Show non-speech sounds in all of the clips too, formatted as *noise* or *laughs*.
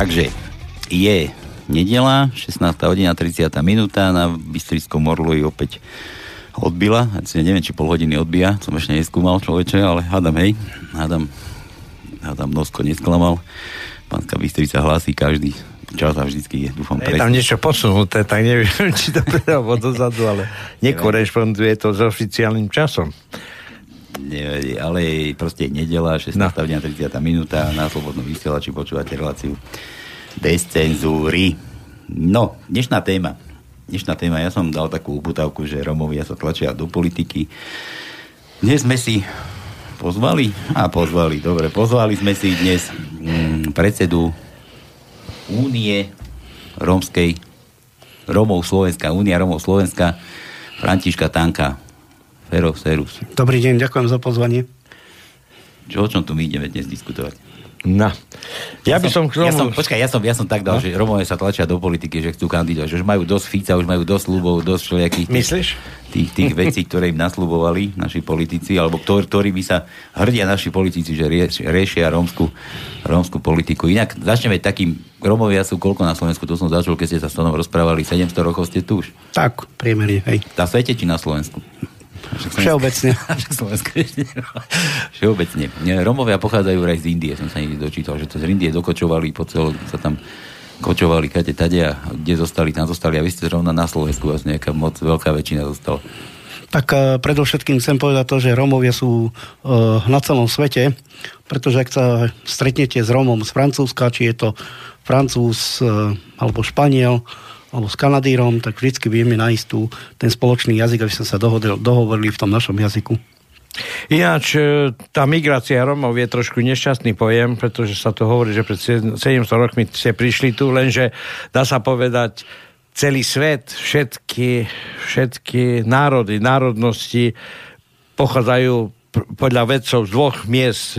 Takže je nedela, 16. hodina 30. minúta na Bystrickom Orloji opäť odbila. Ja neviem, či pol hodiny odbíja, som ešte neskúmal človeče, ale hádam, hej, hádam, hádam nosko nesklamal. Pánska Bystrica hlási každý čas a vždycky je, dúfam, presne. Je tam niečo posunuté, tak neviem, *laughs* či to alebo dozadu, ale nekorešponduje to s oficiálnym časom ale proste je nedela, 16. No. 30. minúta, na Slobodnom vysielači počúvate reláciu bez cenzúry. No, dnešná téma. Dnešná téma, ja som dal takú uputávku, že Romovia sa tlačia do politiky. Dnes sme si pozvali, a pozvali, dobre, pozvali sme si dnes mm, predsedu Únie Rómskej Romov Slovenska, Únia Romov Slovenska, Františka Tanka. Fero Serus. Dobrý deň, ďakujem za pozvanie. Čo, o čom tu my ideme dnes diskutovať? No. Ja, ja by som, som Ja som, počkaj, ja som, ja som tak dal, no? že Romovia sa tlačia do politiky, že chcú kandidovať, že už majú dosť Fica, už majú dosť slúbov, dosť všelijakých... Myslíš? Tých, tých vecí, ktoré im naslúbovali naši politici, alebo ktorí, ktorí by sa hrdia naši politici, že rieš, riešia rómsku, rómsku politiku. Inak začneme takým, Romovia sú koľko na Slovensku, to som začal, keď ste sa s tom rozprávali, 700 rokov ste tu už? Tak, priemerne, hej. Na svete či na Slovensku? Všeobecne. *laughs* Všeobecne. Romovia pochádzajú aj z Indie, som sa niekde dočítal, že to z Indie dokočovali, po celom sa tam kočovali kade tade a kde zostali, tam zostali a vy ste zrovna na Slovensku, vlastne nejaká moc veľká väčšina zostala. Tak uh, predovšetkým chcem povedať to, že Romovia sú uh, na celom svete, pretože ak sa stretnete s Romom z Francúzska, či je to Francúz uh, alebo Španiel, alebo s Kanadírom, tak vždycky vieme nájsť tu ten spoločný jazyk, aby sme sa dohodil, dohovorili v tom našom jazyku. Ináč, e, tá migrácia Romov je trošku nešťastný pojem, pretože sa to hovorí, že pred 700 rokmi ste prišli tu, lenže dá sa povedať, celý svet, všetky, všetky národy, národnosti pochádzajú podľa vedcov z dvoch miest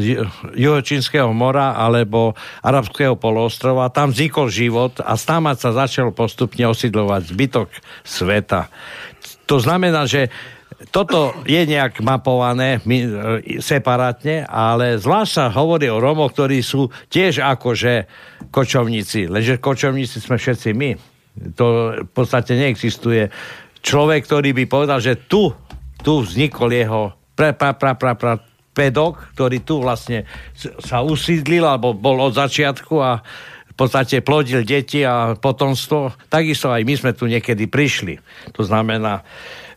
Juhočínskeho mora alebo Arabského poloostrova. Tam vznikol život a stámať sa začal postupne osidlovať zbytok sveta. To znamená, že toto je nejak mapované e, separátne, ale zvlášť sa hovorí o Romoch, ktorí sú tiež akože kočovníci. Lenže kočovníci sme všetci my. To v podstate neexistuje človek, ktorý by povedal, že tu, tu vznikol jeho pra, pra, pra, pra, pra, pedok, ktorý tu vlastne sa usídlil, alebo bol od začiatku a v podstate plodil deti a potomstvo. Takisto aj my sme tu niekedy prišli. To znamená,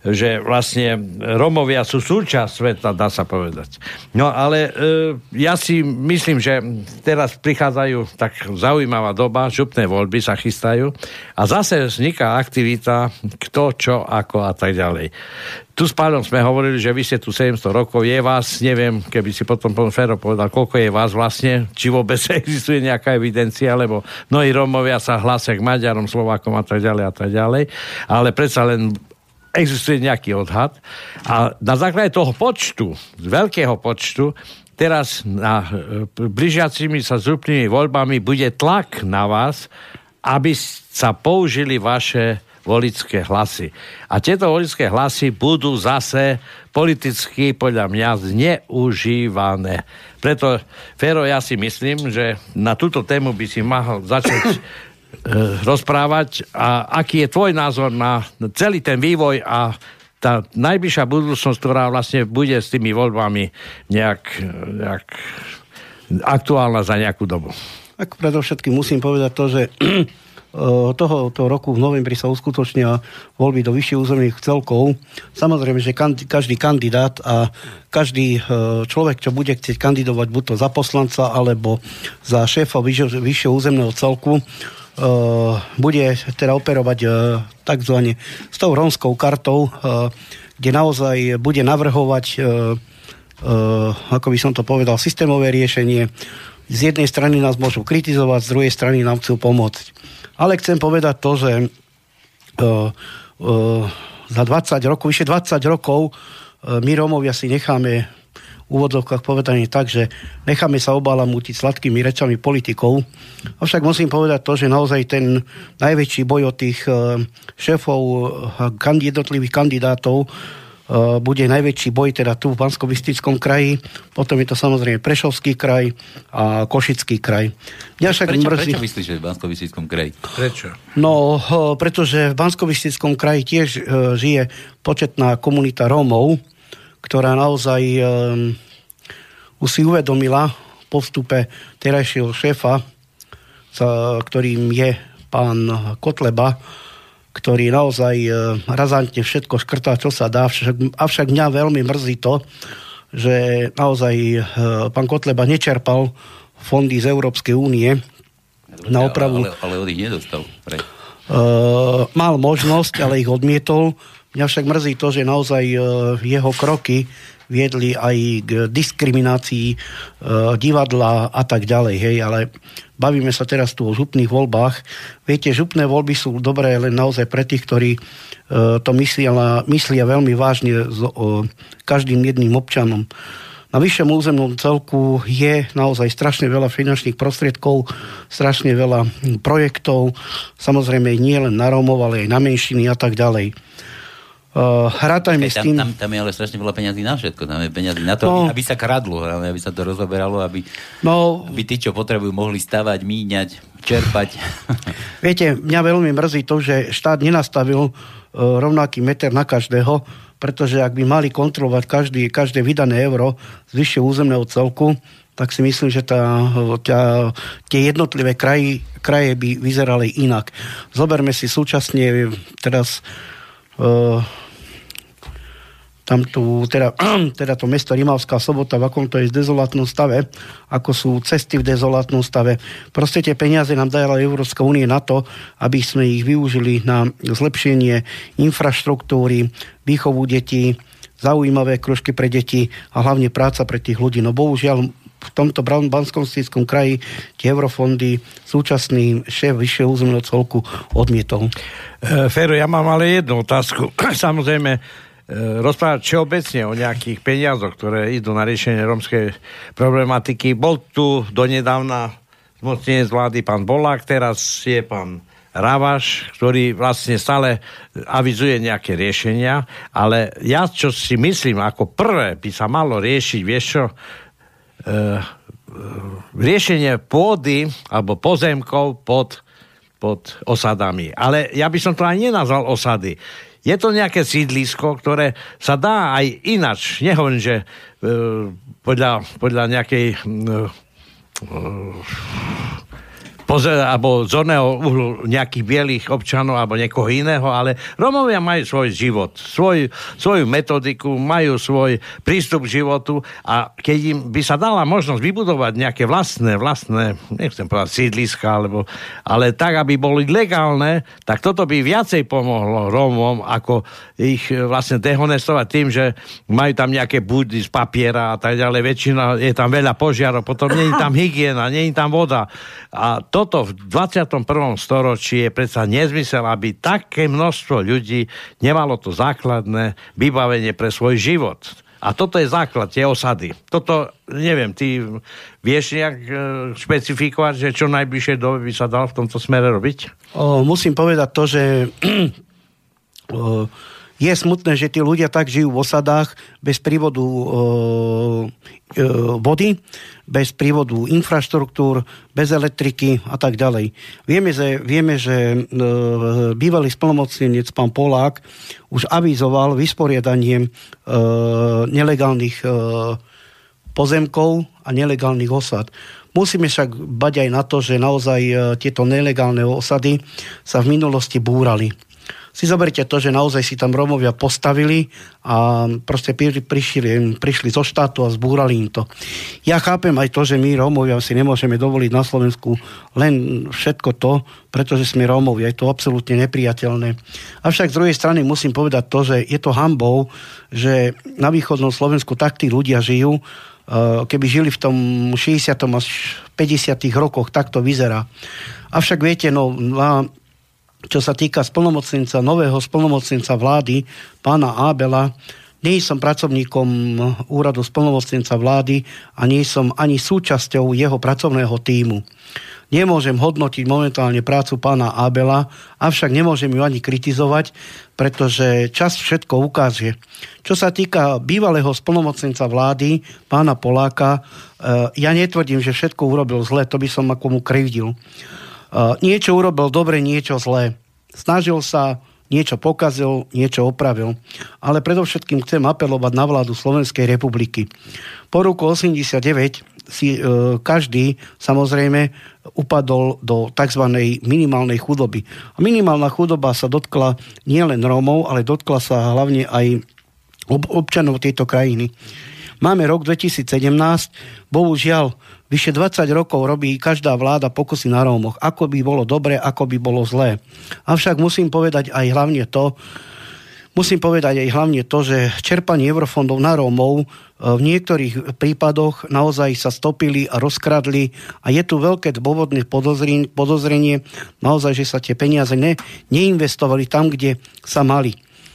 že vlastne Romovia sú súčasť sveta, dá sa povedať. No ale e, ja si myslím, že teraz prichádzajú tak zaujímavá doba, župné voľby sa chystajú a zase vzniká aktivita kto, čo, ako a tak ďalej. Tu s pánom sme hovorili, že vy ste tu 700 rokov, je vás, neviem, keby si potom pán Fero povedal, koľko je vás vlastne, či vôbec *laughs* existuje nejaká evidencia, lebo mnohí Romovia sa hlásia k Maďarom, Slovákom a tak ďalej a tak ďalej, ale predsa len existuje nejaký odhad. A na základe toho počtu, veľkého počtu, teraz na e, blížiacimi sa zrupnými voľbami bude tlak na vás, aby sa použili vaše volické hlasy. A tieto volické hlasy budú zase politicky podľa mňa zneužívané. Preto, Fero, ja si myslím, že na túto tému by si mal začať *coughs* rozprávať a aký je tvoj názor na celý ten vývoj a tá najbližšia budúcnosť, ktorá vlastne bude s tými voľbami nejak, nejak aktuálna za nejakú dobu. Tak predovšetkým musím povedať to, že *clears throat* eh, toho, toho roku v novembri sa uskutočnia voľby do vyšších územných celkov. Samozrejme, že každý kandidát a každý eh, človek, čo bude chcieť kandidovať buď to za poslanca alebo za šéfa vyššieho územného celku, bude teda operovať uh, takzvané s tou rómskou kartou, uh, kde naozaj bude navrhovať, ako by som to povedal, systémové riešenie. Z jednej strany nás môžu kritizovať, z druhej strany nám chcú pomôcť. Ale chcem povedať to, že za 20 rokov, vyše 20 rokov my Rómovia si necháme úvodzovkách povedané tak, že necháme sa obalamútiť sladkými rečami politikov. Avšak musím povedať to, že naozaj ten najväčší boj od tých e, šéfov e, jednotlivých kandidátov bude najväčší boj teda tu v bansko kraji, potom je to samozrejme Prešovský kraj a Košický kraj. Mňa však prečo, mrzí... prečo myslíš, že v bansko kraji? Prečo? No, pretože v bansko kraji tiež žije početná komunita Rómov, ktorá naozaj už si uvedomila postupe terajšieho šéfa, ktorým je pán Kotleba, ktorý naozaj e, razantne všetko škrtá, čo sa dá. Avšak, avšak mňa veľmi mrzí to, že naozaj e, pán Kotleba nečerpal fondy z Európskej únie na opravu. Ale, ale od ich nedostal. Pre. Uh, mal možnosť, ale ich odmietol. Mňa však mrzí to, že naozaj uh, jeho kroky viedli aj k diskriminácii e, divadla a tak ďalej. Hej, ale bavíme sa teraz tu o župných voľbách. Viete, župné voľby sú dobré len naozaj pre tých, ktorí e, to myslia, myslia veľmi vážne s každým jedným občanom. Na vyššom územnom celku je naozaj strašne veľa finančných prostriedkov, strašne veľa projektov, samozrejme nie len na Rómov, ale aj na menšiny a tak ďalej. Uh, hrátajme s tým... Tam, tam, je ale strašne veľa peňazí na všetko. Tam je peňazí na to, no, aby, aby sa kradlo, aby sa to rozoberalo, aby, no, aby tí, čo potrebujú, mohli stavať, míňať, čerpať. *laughs* Viete, mňa veľmi mrzí to, že štát nenastavil uh, rovnaký meter na každého, pretože ak by mali kontrolovať každý, každé vydané euro z vyššieho územného celku, tak si myslím, že tá, tá, tie jednotlivé kraji, kraje by vyzerali inak. Zoberme si súčasne teraz uh, tam tu, teda, *clears throat* teda to mesto Rimavská sobota, v akom to je v dezolátnom stave, ako sú cesty v dezolátnom stave. Proste tie peniaze nám dala Európska únie na to, aby sme ich využili na zlepšenie infraštruktúry, výchovu detí, zaujímavé kružky pre deti a hlavne práca pre tých ľudí. No bohužiaľ v tomto Banskom kraji tie eurofondy súčasný šéf vyššieho územného celku odmietol. E, Fero, ja mám ale jednu otázku. *clears throat* Samozrejme, rozprávať všeobecne o nejakých peniazoch, ktoré idú na riešenie rómskej problematiky. Bol tu donedávna zmocnenie z vlády pán Bolák, teraz je pán Ravaš, ktorý vlastne stále avizuje nejaké riešenia, ale ja, čo si myslím, ako prvé by sa malo riešiť, vieš čo, e, e riešenie pôdy alebo pozemkov pod, pod osadami. Ale ja by som to ani nenazval osady je to nejaké sídlisko, ktoré sa dá aj inač. Nehovorím, že e, podľa, podľa nejakej e, pozer, alebo zorného uhlu nejakých bielých občanov alebo niekoho iného, ale Romovia majú svoj život, svoj, svoju metodiku, majú svoj prístup k životu a keď im by sa dala možnosť vybudovať nejaké vlastné, vlastné, nechcem povedať sídliska, alebo, ale tak, aby boli legálne, tak toto by viacej pomohlo Rómom, ako ich vlastne dehonestovať tým, že majú tam nejaké budy z papiera a tak ďalej. Väčšina, je tam veľa požiarov, potom nie je tam hygiena, nie je tam voda. A toto v 21. storočí je predsa nezmysel, aby také množstvo ľudí nemalo to základné vybavenie pre svoj život. A toto je základ, tie osady. Toto, neviem, ty vieš nejak e, špecifikovať, že čo najbližšie dobe by sa dalo v tomto smere robiť? O, musím povedať to, že *clears throat* o, je smutné, že tí ľudia tak žijú v osadách bez prívodu e, e, vody, bez prívodu infraštruktúr, bez elektriky a tak ďalej. Vieme, že, vieme, že e, bývalý splnomocnenec pán Polák už avizoval vysporiadanie e, nelegálnych e, pozemkov a nelegálnych osad. Musíme však bať aj na to, že naozaj e, tieto nelegálne osady sa v minulosti búrali si zoberte to, že naozaj si tam Rómovia postavili a proste prišli, prišli zo štátu a zbúrali im to. Ja chápem aj to, že my Rómovia si nemôžeme dovoliť na Slovensku len všetko to, pretože sme Rómovia. Je to absolútne nepriateľné. Avšak z druhej strany musím povedať to, že je to hambou, že na východnom Slovensku tak tí ľudia žijú, eh, keby žili v tom 60. až 50. rokoch, tak to vyzerá. Avšak viete, no, na čo sa týka splnomocnenca, nového splnomocnenca vlády, pána Ábela, nie som pracovníkom úradu splnomocnenca vlády a nie som ani súčasťou jeho pracovného týmu. Nemôžem hodnotiť momentálne prácu pána Abela, avšak nemôžem ju ani kritizovať, pretože čas všetko ukáže. Čo sa týka bývalého splnomocnenca vlády, pána Poláka, eh, ja netvrdím, že všetko urobil zle, to by som ako mu krivdil. Niečo urobil dobre, niečo zlé. Snažil sa, niečo pokazil, niečo opravil. Ale predovšetkým chcem apelovať na vládu Slovenskej republiky. Po roku 89 si e, každý samozrejme upadol do tzv. minimálnej chudoby. A minimálna chudoba sa dotkla nielen Rómov, ale dotkla sa hlavne aj ob- občanov tejto krajiny. Máme rok 2017, bohužiaľ vyše 20 rokov robí každá vláda pokusy na Rómoch. Ako by bolo dobre, ako by bolo zlé. Avšak musím povedať aj hlavne to, Musím povedať aj hlavne to, že čerpanie eurofondov na Rómov e, v niektorých prípadoch naozaj sa stopili a rozkradli a je tu veľké dôvodné podozrenie, naozaj, že sa tie peniaze ne, neinvestovali tam, kde sa mali.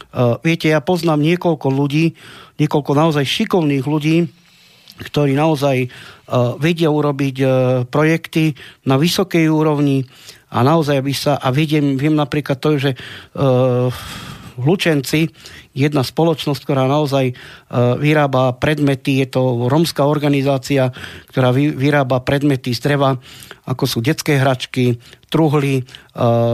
Uh, viete, ja poznám niekoľko ľudí, niekoľko naozaj šikovných ľudí, ktorí naozaj vedia urobiť uh, projekty na vysokej úrovni a naozaj by sa, a vidím, viem napríklad to, že uh, Lučenci, jedna spoločnosť, ktorá naozaj e, vyrába predmety, je to romská organizácia, ktorá vyrába predmety z dreva, ako sú detské hračky, truhly. E,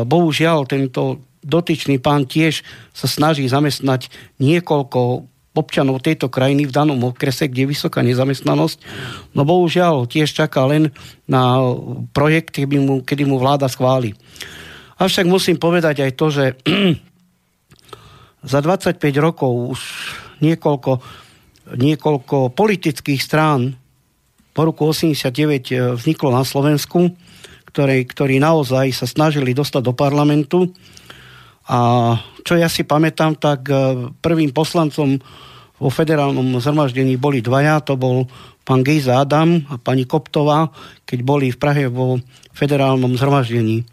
bohužiaľ, tento dotyčný pán tiež sa snaží zamestnať niekoľko občanov tejto krajiny v danom okrese, kde je vysoká nezamestnanosť. No bohužiaľ tiež čaká len na projekt, kedy mu, kedy mu vláda schváli. Avšak musím povedať aj to, že *clears throat* za 25 rokov už niekoľko, niekoľko politických strán po roku 89 e, vzniklo na Slovensku, ktoré, ktorí naozaj sa snažili dostať do parlamentu. A čo ja si pamätám, tak e, prvým poslancom vo federálnom zhromaždení boli dvaja, to bol pán Gejza Adam a pani Koptová, keď boli v Prahe vo federálnom zhromaždení.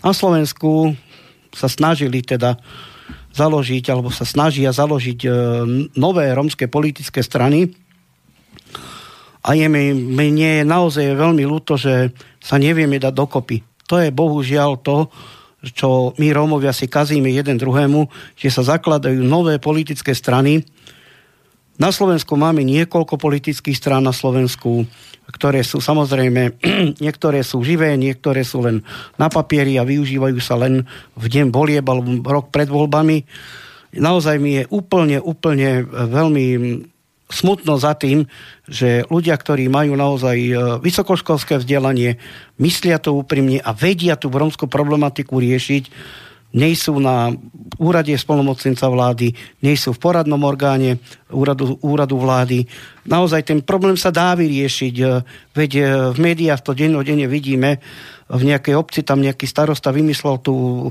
Na Slovensku sa snažili teda založiť, alebo sa snažia založiť e, nové romské politické strany. A je mi, mne je naozaj veľmi ľúto, že sa nevieme dať dokopy. To je bohužiaľ to, čo my Rómovia si kazíme jeden druhému, že sa zakladajú nové politické strany. Na Slovensku máme niekoľko politických strán na Slovensku ktoré sú samozrejme, *clears throat* niektoré sú živé, niektoré sú len na papieri a využívajú sa len v deň volieb alebo rok pred voľbami. Naozaj mi je úplne, úplne veľmi smutno za tým, že ľudia, ktorí majú naozaj e, vysokoškolské vzdelanie, myslia to úprimne a vedia tú romskú problematiku riešiť, nie sú na úrade spolnomocnenca vlády, nie sú v poradnom orgáne úradu, úradu vlády. Naozaj ten problém sa dá vyriešiť, e, veď e, v médiách to dennodenne vidíme, v nejakej obci tam nejaký starosta vymyslel tú e,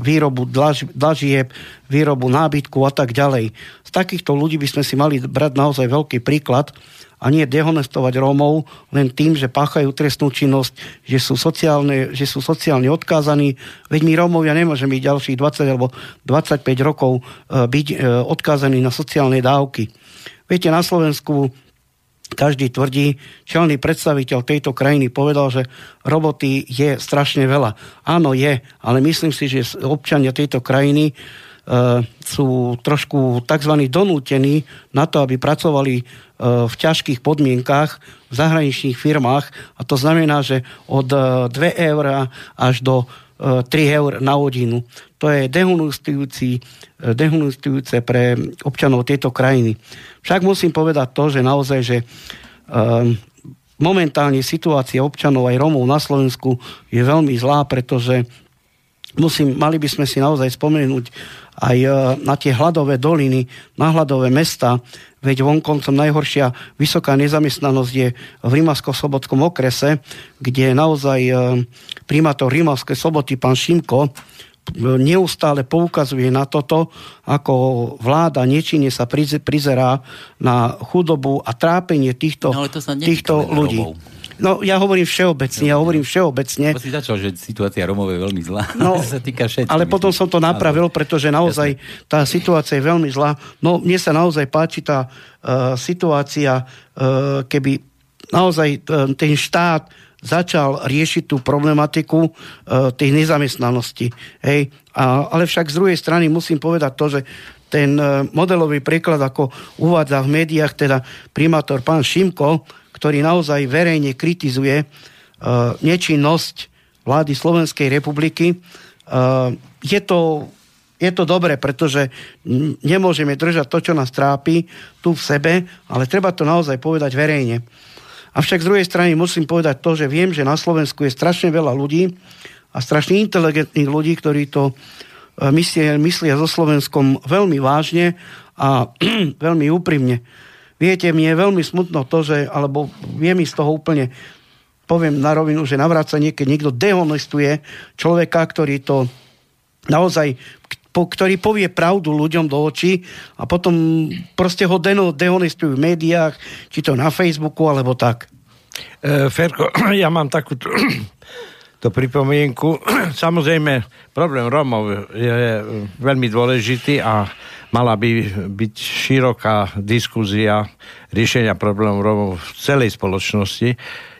výrobu dlaž, dlažieb, výrobu nábytku a tak ďalej. Z takýchto ľudí by sme si mali brať naozaj veľký príklad, a nie dehonestovať Rómov len tým, že páchajú trestnú činnosť, že sú, sociálne, že sú sociálne odkázaní. Veď my Rómovia nemôžeme byť ďalších 20 alebo 25 rokov e, byť e, odkázaní na sociálne dávky. Viete, na Slovensku každý tvrdí, čelný predstaviteľ tejto krajiny povedal, že roboty je strašne veľa. Áno, je, ale myslím si, že občania tejto krajiny sú trošku tzv. donútení na to, aby pracovali v ťažkých podmienkách v zahraničných firmách a to znamená, že od 2 e, eur až do 3 e, eur na hodinu. To je dehonestujúce e, pre občanov tejto krajiny. Však musím povedať to, že naozaj, že momentálne situácia občanov aj Romov na Slovensku je veľmi zlá, pretože musím, mali by sme si naozaj spomenúť aj na tie hladové doliny, na hladové mesta, veď vonkoncom najhoršia vysoká nezamestnanosť je v Rimasko-Sobotskom okrese, kde naozaj e, primátor Rimavskej soboty, pán Šimko, e, neustále poukazuje na toto, ako vláda nečine sa prizerá na chudobu a trápenie týchto, no, týchto ľudí. Romov. No, ja hovorím všeobecne, ja hovorím všeobecne. To si začal, že situácia Romov je veľmi zlá. No, *laughs* sa týka všetkých. Ale potom som to napravil, pretože naozaj tá situácia je veľmi zlá. No, mne sa naozaj páči tá uh, situácia, uh, keby naozaj uh, ten štát začal riešiť tú problematiku e, tej nezamestnanosti. Hej. A, ale však z druhej strany musím povedať to, že ten e, modelový príklad, ako uvádza v médiách, teda primátor pán Šimko, ktorý naozaj verejne kritizuje e, nečinnosť vlády Slovenskej republiky, e, je to je to dobré, pretože nemôžeme držať to, čo nás trápi tu v sebe, ale treba to naozaj povedať verejne. Avšak z druhej strany musím povedať to, že viem, že na Slovensku je strašne veľa ľudí a strašne inteligentných ľudí, ktorí to e, myslia, myslia so Slovenskom veľmi vážne a *clears throat* veľmi úprimne. Viete, mne je veľmi smutno to, že, alebo mi z toho úplne, poviem na rovinu, že navrácanie, keď niekto dehonestuje človeka, ktorý to naozaj po, ktorý povie pravdu ľuďom do očí a potom proste ho dehonestujú v médiách, či to na Facebooku, alebo tak. E, Ferko, *clears throat* ja mám takú to pripomienku. *clears throat* Samozrejme, problém Rómov je veľmi dôležitý a mala by byť široká diskúzia riešenia problémov Rómov v celej spoločnosti.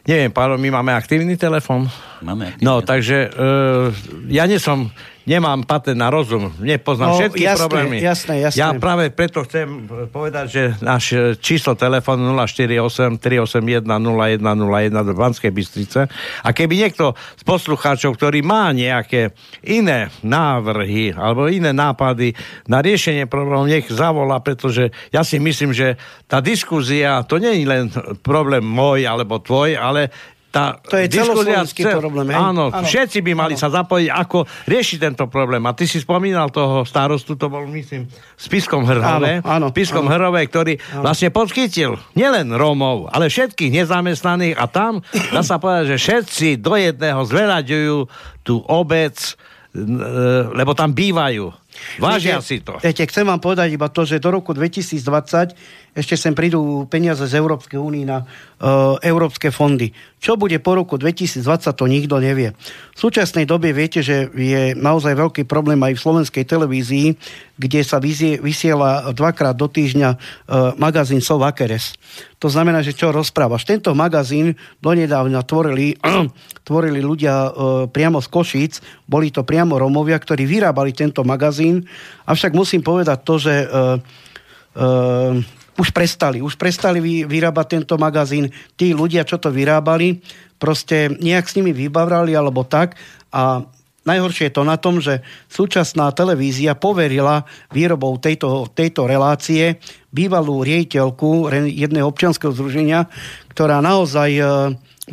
Neviem, Páro, my máme aktívny telefon? Máme aktívny. No, takže uh, ja nie som nemám patent na rozum, nepoznám no, všetky jasné, problémy. Jasné, jasné. Ja práve preto chcem povedať, že náš e, číslo telefónu 048 381 0101 do Banskej Bystrice a keby niekto z poslucháčov, ktorý má nejaké iné návrhy alebo iné nápady na riešenie problémov, nech zavolá, pretože ja si myslím, že tá diskúzia, to nie je len problém môj alebo tvoj, ale tá to je celoslovenský cel... problém. Hej? Áno, áno, všetci by mali áno. sa zapojiť, ako riešiť tento problém. A ty si spomínal toho starostu, to bol, myslím, s Piskom Hrhové. Áno, áno, Piskom áno. Hrhové, ktorý áno. vlastne podchytil nielen Rómov, ale všetkých nezamestnaných a tam *clears throat* dá sa povedať, že všetci do jedného zveraďujú tú obec, lebo tam bývajú. Vážia viete, si to. Viete, chcem vám povedať iba to, že do roku 2020 ešte sem prídu peniaze z Európskej únie na uh, európske fondy. Čo bude po roku 2020, to nikto nevie. V súčasnej dobe viete, že je naozaj veľký problém aj v slovenskej televízii, kde sa vysie, vysiela dvakrát do týždňa uh, magazín Sovakeres. To znamená, že čo rozprávaš. Tento magazín donedávna tvorili, *clears throat* tvorili ľudia uh, priamo z Košíc, boli to priamo Romovia, ktorí vyrábali tento magazín. Avšak musím povedať to, že uh, uh, už prestali. Už prestali vy, vyrábať tento magazín. Tí ľudia, čo to vyrábali, proste nejak s nimi vybavrali alebo tak. A najhoršie je to na tom, že súčasná televízia poverila výrobou tejto, tejto relácie bývalú riejiteľku jedného občianského združenia, ktorá naozaj e,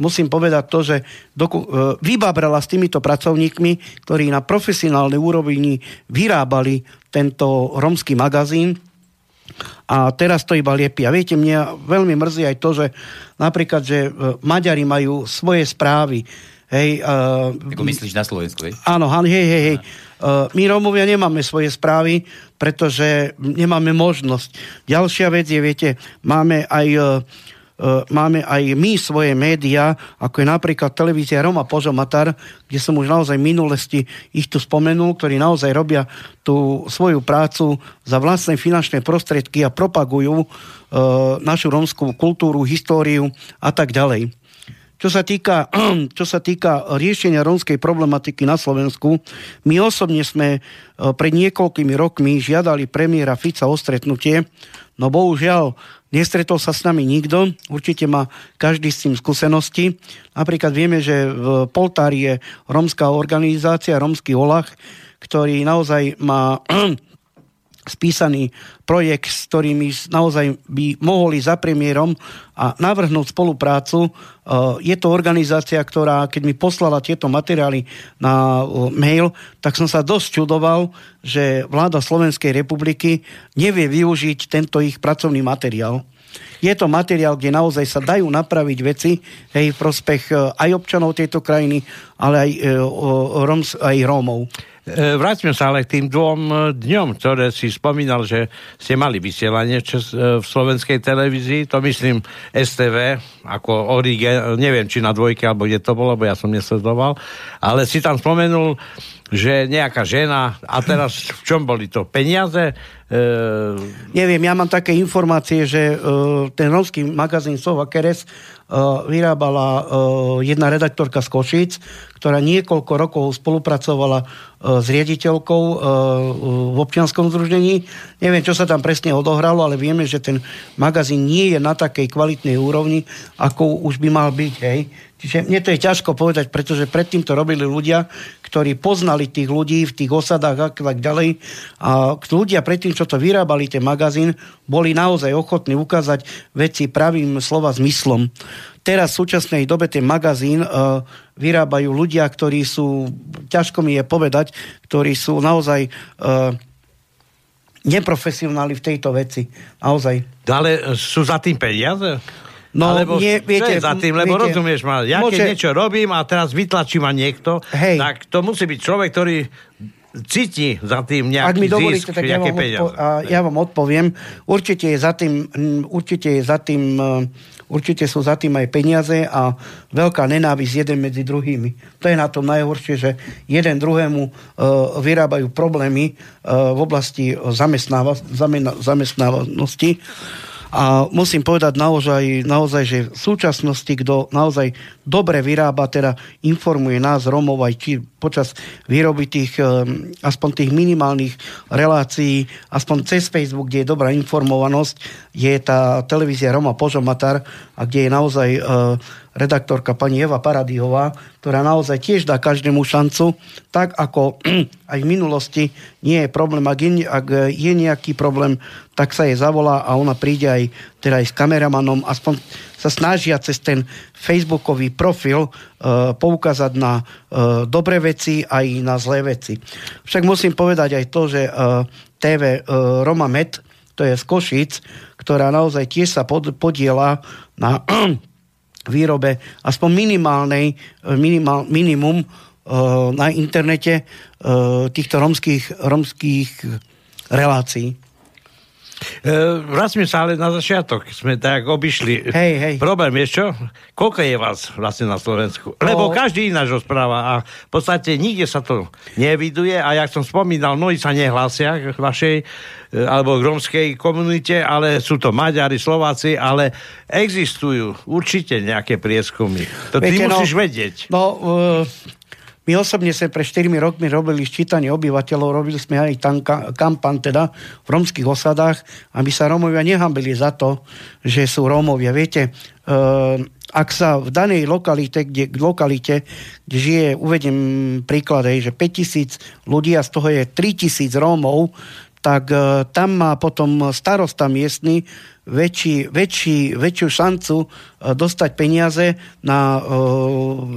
musím povedať to, že doku, e, vybabrala s týmito pracovníkmi, ktorí na profesionálnej úrovni vyrábali tento romský magazín a teraz to iba liepí. A viete, mňa veľmi mrzí aj to, že napríklad, že e, Maďari majú svoje správy. Hej, uh, Ako myslíš na Slovensku, hej? Áno, hej, hej, hej. Uh, my Rómovia nemáme svoje správy, pretože nemáme možnosť. Ďalšia vec je, viete, máme aj uh, máme aj my svoje médiá, ako je napríklad televízia Roma Požomatar, kde som už naozaj v minulosti ich tu spomenul, ktorí naozaj robia tú svoju prácu za vlastné finančné prostriedky a propagujú e, našu rómskú kultúru, históriu a tak ďalej. Čo sa, týka, *clears throat* čo sa týka riešenia rómskej problematiky na Slovensku, my osobne sme e, pred niekoľkými rokmi žiadali premiéra Fica o stretnutie, no bohužiaľ Nestretol sa s nami nikto, určite má každý s tým skúsenosti. Napríklad vieme, že v Poltári je romská organizácia, romský olach, ktorý naozaj má *clears throat* spísaný projekt, s ktorými naozaj by mohli za premiérom a navrhnúť spoluprácu. E, je to organizácia, ktorá, keď mi poslala tieto materiály na e, mail, tak som sa dosť čudoval, že vláda Slovenskej republiky nevie využiť tento ich pracovný materiál. Je to materiál, kde naozaj sa dajú napraviť veci hej, v prospech e, aj občanov tejto krajiny, ale aj, aj Rómov. E, vráťme sa ale k tým dvom e, dňom, ktoré si spomínal, že ste mali vysielanie čes, e, v slovenskej televízii, to myslím STV, ako Orige, neviem, či na dvojke, alebo kde to bolo, bo ja som nesledoval, ale si tam spomenul, že nejaká žena, a teraz v čom boli to? Peniaze E... Neviem, ja mám také informácie, že uh, ten romský magazín Sova Keres uh, vyrábala uh, jedna redaktorka z Košíc, ktorá niekoľko rokov spolupracovala uh, s riaditeľkou uh, v občianskom združení. Neviem, čo sa tam presne odohralo, ale vieme, že ten magazín nie je na takej kvalitnej úrovni, ako už by mal byť. Hej. Čiže mne to je ťažko povedať, pretože predtým to robili ľudia, ktorí poznali tých ľudí v tých osadách a tak ďalej. A ľudia predtým, čo to vyrábali, ten magazín, boli naozaj ochotní ukázať veci pravým slova zmyslom. Teraz v súčasnej dobe ten magazín uh, vyrábajú ľudia, ktorí sú, ťažko mi je povedať, ktorí sú naozaj uh, neprofesionáli v tejto veci. Naozaj. Ale sú za tým peniaze? No, Alebo nie, viete, za tým, lebo viete, rozumieš ma, ja môže... keď niečo robím a teraz vytlačí ma niekto, Hej. tak to musí byť človek, ktorý cíti za tým nejaký Ak mi dovolíte, zisk, tak ja vám, odpo- a ja vám odpoviem. Určite je za tým, určite je za tým e, určite sú za tým aj peniaze a veľká nenávisť jeden medzi druhými. To je na tom najhoršie, že jeden druhému uh, vyrábajú problémy uh, v oblasti zamestnáva- zamestnávanosti. A musím povedať naozaj, naozaj, že v súčasnosti, kto naozaj dobre vyrába, teda informuje nás, Romov, aj či počas výroby tých, ehm, aspoň tých minimálnych relácií, aspoň cez Facebook, kde je dobrá informovanosť, je tá televízia Roma Požomatar, a kde je naozaj uh, redaktorka pani Eva Paradihová, ktorá naozaj tiež dá každému šancu, tak ako *clears throat* aj v minulosti nie je problém, ak je, ak je nejaký problém, tak sa jej zavolá a ona príde aj, teda aj s kameramanom, aspoň sa snažia cez ten facebookový profil uh, poukázať na uh, dobré veci aj na zlé veci. Však musím povedať aj to, že uh, TV uh, Roma Med, to je z Košic, ktorá naozaj tiež sa pod, podiela na *clears throat* výrobe aspoň minimálnej, e, minimál, minimum uh, na internete uh, týchto romských, romských relácií. Vracme sa ale na začiatok. Sme tak obišli. Hej, hej. Problém je čo? Koľko je vás vlastne na Slovensku? Lebo každý ináč rozpráva a v podstate nikde sa to neviduje a jak som spomínal, mnohí sa nehlásia k vašej E, alebo romskej komunite, ale sú to Maďari, Slováci, ale existujú určite nejaké prieskumy. To Viete, ty no, musíš vedieť. No, uh, my osobne sme pre 4 rokmi robili ščítanie obyvateľov, robili sme aj tam kampan teda v romských osadách, aby sa Rómovia nehambili za to, že sú Rómovia. Viete, uh, ak sa v danej lokalite, kde, lokalite, kde žije, uvedem príklad, že 5000 ľudí a z toho je 3000 Rómov, tak e, tam má potom starosta miestny väčší, väčší, väčšiu šancu e, dostať peniaze na, e,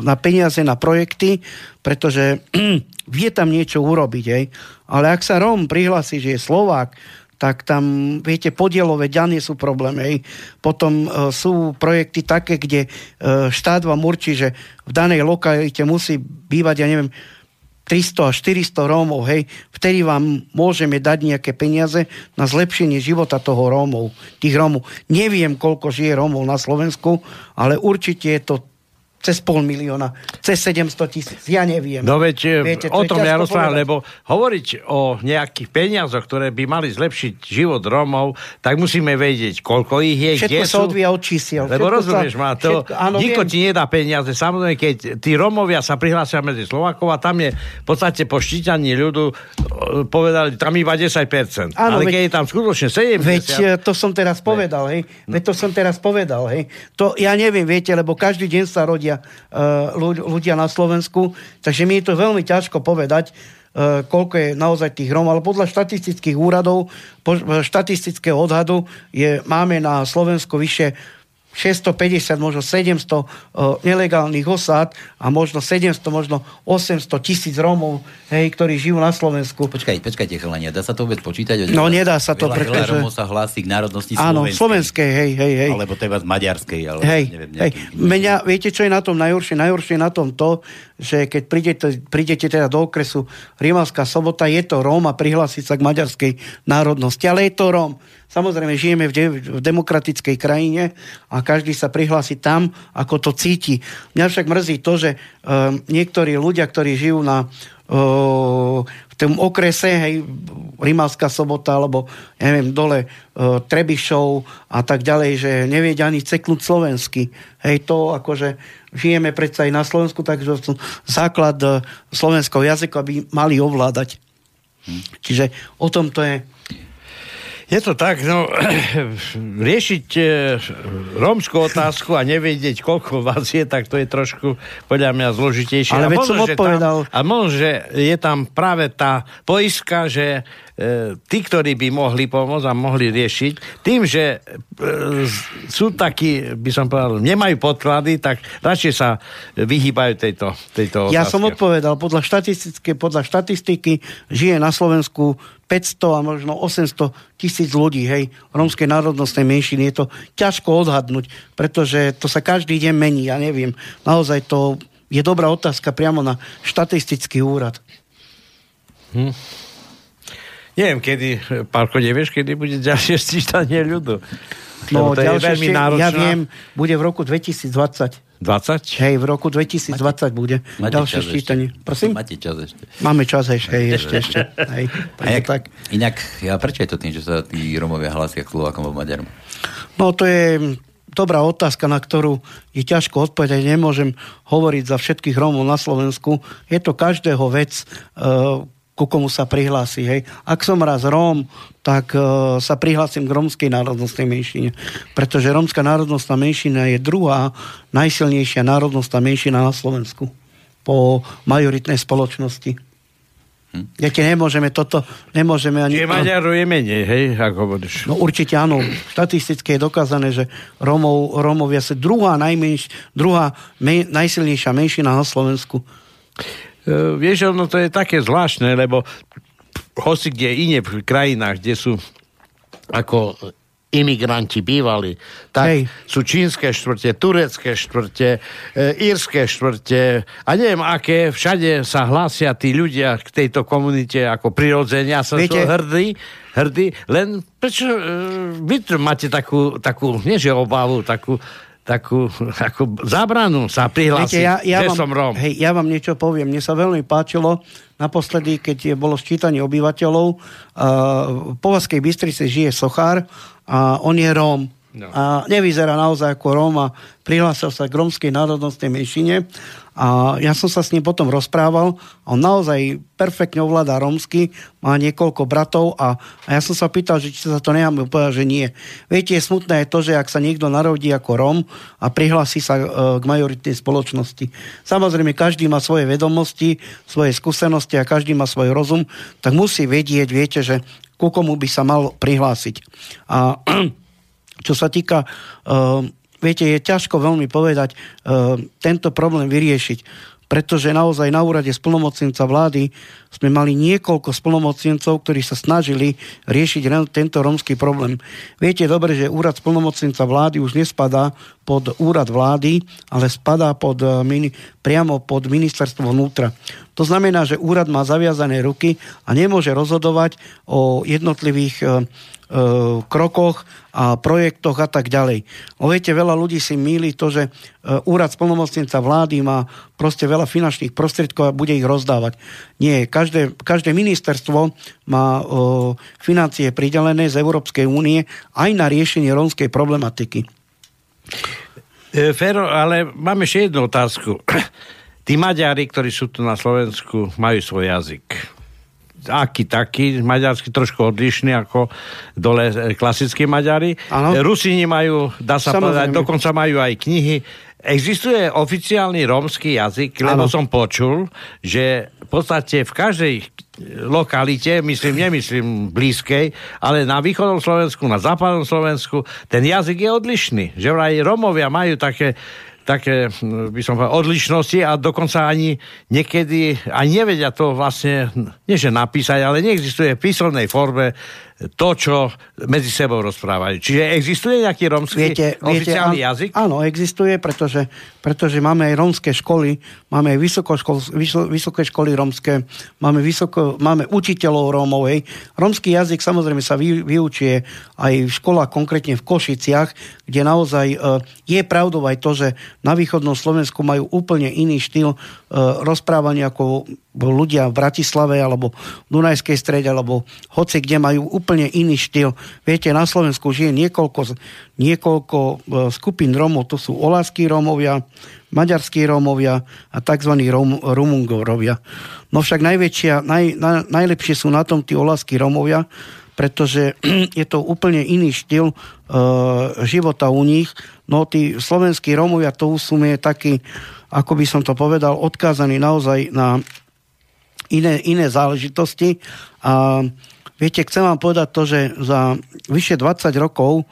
na peniaze na projekty, pretože *clears throat* vie tam niečo urobiť. Hej. Ale ak sa Róm prihlási, že je Slovák, tak tam, viete, podielové ďanie sú problémy. Potom e, sú projekty také, kde e, štát vám určí, že v danej lokalite musí bývať, ja neviem, 300 až 400 Rómov, hej, vtedy vám môžeme dať nejaké peniaze na zlepšenie života toho Rómov, tých Rómov. Neviem, koľko žije Rómov na Slovensku, ale určite je to cez pol milióna, cez 700 tisíc, ja neviem. No veď Viete, o tom ja rozprávam, lebo hovoriť o nejakých peniazoch, ktoré by mali zlepšiť život Rómov, tak musíme vedieť, koľko ich je, všetko kde sa odvíja od čísiel. Lebo rozumieš sa, ma, to všetko, áno, nikto viem. ti nedá peniaze. Samozrejme, keď tí Rómovia sa prihlásia medzi Slovákov a tam je v podstate po štítaní ľudu e, povedali, tam iba 10%. Áno, Ale veď, keď je tam skutočne 70%. Veď e, to som teraz povedal, hej. Veď to som teraz povedal, hej. To ja neviem, viete, lebo každý deň sa rodia ľudia, ľudia na Slovensku, takže mi je to veľmi ťažko povedať, koľko je naozaj tých Rom, ale podľa štatistických úradov, štatistického odhadu je, máme na Slovensku vyše 650, možno 700 uh, nelegálnych osád a možno 700, možno 800 tisíc Rómov, hej, ktorí žijú na Slovensku. Počkaj, počkajte, chalania, dá sa to vôbec počítať? No, nedá sa to, veľa, pretože... Veľa Rómov sa hlási k národnosti Áno, slovenskej, hej, hej, hej. Alebo teda z maďarskej, ale hej, neviem, hej. Mňa, viete, čo je na tom najhoršie? Najhoršie je na tom to, že keď prídete, prídete teda do okresu Rímavská sobota, je to Róm a prihlásiť sa k maďarskej národnosti, ale je to Róm. Samozrejme, žijeme v, de- v demokratickej krajine a každý sa prihlási tam, ako to cíti. Mňa však mrzí to, že um, niektorí ľudia, ktorí žijú na v tom okrese, hej, Rimavská sobota, alebo neviem, dole Trebišov a tak ďalej, že nevedia ani ceknúť slovensky. Hej, to akože žijeme predsa aj na Slovensku, takže základ slovenského jazyka by mali ovládať. Hm. Čiže o tom to je. Je to tak, no, *clears throat* riešiť e, rómskú otázku a nevedieť, koľko vás je, tak to je trošku, podľa mňa, zložitejšie. Ale veď som odpovedal. Tam, a možno, že je tam práve tá poiska, že e, tí, ktorí by mohli pomôcť a mohli riešiť, tým, že e, sú takí, by som povedal, nemajú podklady, tak radšej sa vyhýbajú tejto, tejto otázke. Ja som odpovedal, podľa štatistiky, podľa štatistiky žije na Slovensku 500 a možno 800 tisíc ľudí, hej, rómskej národnostnej menšiny. Je to ťažko odhadnúť, pretože to sa každý deň mení, ja neviem. Naozaj to je dobrá otázka priamo na štatistický úrad. Hm. Neviem, kedy, Pálko, nevieš, kedy bude ďalšie sčítanie ľudu? No, ďalšie, ja viem, bude v roku 2020. 20? Hej, v roku 2020 máte, bude máte ďalšie ščítanie. Prosím? Máte čas ešte. Máme čas ešte, hej, ešte, ešte. Hej, a jak, tak. Inak, ja, prečo je to tým, že sa tí Romovia hlasia k Slovakom a Maďarom? No, to je dobrá otázka, na ktorú je ťažko odpovedať. Nemôžem hovoriť za všetkých Romov na Slovensku. Je to každého vec, uh, ku komu sa prihlási. Hej. Ak som raz Róm, tak uh, sa prihlásim k rómskej národnostnej menšine. Pretože rómska národnostná menšina je druhá najsilnejšia národnostná menšina na Slovensku po majoritnej spoločnosti. Hm. Ti nemôžeme toto, nemôžeme ani... Čiže Maďarov je menej, hej, ako hovoríš. No určite áno. Štatisticky je dokázané, že Rómov, Rómovia sa druhá, najmenš, druhá me, najsilnejšia menšina na Slovensku. E, vieš, ono to je také zvláštne, lebo hoci kde iné v krajinách, kde sú ako imigranti bývali, tak Hej. sú čínske štvrte, turecké štvrte, e, írske štvrte a neviem aké, všade sa hlásia tí ľudia k tejto komunite ako prirodzenia, som Viete, hrdý, hrdý, len prečo e, vy máte takú, takú, nie že obavu, takú takú ako zábranu sa prihlásiť, Viete, ja, ja že vám, som Róm. Hej, ja vám niečo poviem. Mne sa veľmi páčilo naposledy, keď je bolo sčítanie obyvateľov. Uh, v Povazkej Bystrici žije Sochár a on je Róm. No. A nevyzerá naozaj ako Róm a prihlásil sa k rómskej národnostnej menšine a ja som sa s ním potom rozprával. On naozaj perfektne ovláda rómsky, má niekoľko bratov a, a ja som sa pýtal, že či sa to necháme povedať, že nie. Viete, je smutné je to, že ak sa niekto narodí ako Róm a prihlási sa e, k majoritnej spoločnosti. Samozrejme, každý má svoje vedomosti, svoje skúsenosti a každý má svoj rozum, tak musí vedieť, viete, že ku komu by sa mal prihlásiť. A *clears throat* čo sa týka uh, viete, je ťažko veľmi povedať, uh, tento problém vyriešiť pretože naozaj na úrade splnomocnenca vlády sme mali niekoľko splnomocnencov, ktorí sa snažili riešiť tento romský problém. Viete dobre, že úrad splnomocnenca vlády už nespadá pod úrad vlády, ale spadá pod, eh, priamo pod ministerstvo vnútra. To znamená, že úrad má zaviazané ruky a nemôže rozhodovať o jednotlivých uh, E, krokoch a projektoch a tak ďalej. O viete, veľa ľudí si míli to, že úrad spolnomocnenca vlády má proste veľa finančných prostriedkov a bude ich rozdávať. Nie, každé, každé ministerstvo má o, e, financie pridelené z Európskej únie aj na riešenie rómskej problematiky. Fero, ale máme ešte jednu otázku. *clears throat* Tí Maďari, ktorí sú tu na Slovensku, majú svoj jazyk aký taký, maďarsky trošku odlišný ako dole e, klasickí Maďari. Ano. Rusini majú, dá sa Samozrejme. povedať, dokonca majú aj knihy. Existuje oficiálny rómsky jazyk, lebo ano. som počul, že v podstate v každej lokalite, myslím, nemyslím blízkej, ale na východnom Slovensku, na západnom Slovensku, ten jazyk je odlišný. Že vraj Romovia majú také také, hm, by som povedal, odlišnosti a dokonca ani niekedy ani nevedia to vlastne, nie že napísať, ale neexistuje v písomnej forme to, čo medzi sebou rozprávajú. Čiže existuje nejaký romský viete, oficiálny viete, jazyk? Áno, existuje, pretože, pretože máme aj romské školy, máme aj vysokoškol, vysoké školy romské, máme, vysoko, máme učiteľov Rómov. Hej. Romský jazyk samozrejme sa vy, vyučuje aj v školách, konkrétne v Košiciach, kde naozaj e, je pravdou aj to, že na východnom Slovensku majú úplne iný štýl e, rozprávania ako ľudia v Bratislave alebo v Dunajskej strede alebo hoci kde majú úplne iný štýl. Viete, na Slovensku žije niekoľko, niekoľko e, skupín Rómov, to sú oláskí Rómovia, maďarskí Rómovia a tzv. Rom, Rumungorovia. No však najväčšia, naj, na, najlepšie sú na tom tí oláskí Rómovia, pretože *clears throat* je to úplne iný štýl e, života u nich. No tí slovenskí Rómovia, to sú je taký, ako by som to povedal, odkázaní naozaj na iné, iné záležitosti. A viete, chcem vám povedať to, že za vyše 20 rokov,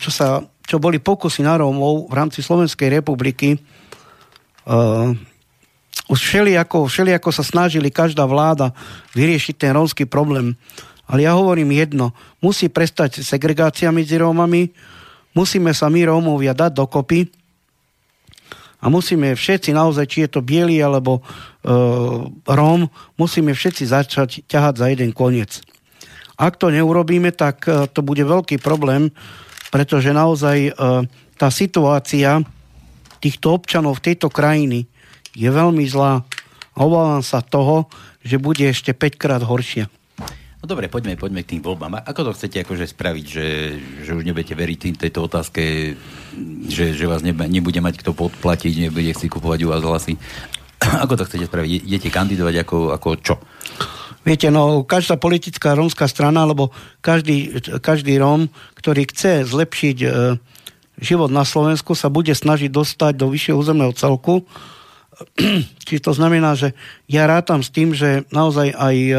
čo, sa, čo boli pokusy na Rómov v rámci Slovenskej republiky, už všelijako, všelijako sa snažili každá vláda vyriešiť ten rómsky problém. Ale ja hovorím jedno, musí prestať segregácia medzi Rómami, musíme sa my Rómovia dať dokopy, a musíme všetci naozaj, či je to biely alebo e, Róm, musíme všetci začať ťahať za jeden koniec. Ak to neurobíme, tak e, to bude veľký problém, pretože naozaj e, tá situácia týchto občanov v tejto krajiny je veľmi zlá. Obávam sa toho, že bude ešte 5 krát horšia. No dobre, poďme, poďme k tým voľbám. Ako to chcete akože spraviť, že, že už nebudete veriť tým, tejto otázke, že, že vás nebe, nebude mať kto podplatiť, nebude si kupovať u vás hlasy? *clears throat* Ako to chcete spraviť? Idete kandidovať ako, ako čo? Viete, no každá politická rómska strana, alebo každý, každý Róm, ktorý chce zlepšiť e, život na Slovensku, sa bude snažiť dostať do vyššieho územného celku. *clears throat* Čiže to znamená, že ja rátam s tým, že naozaj aj e,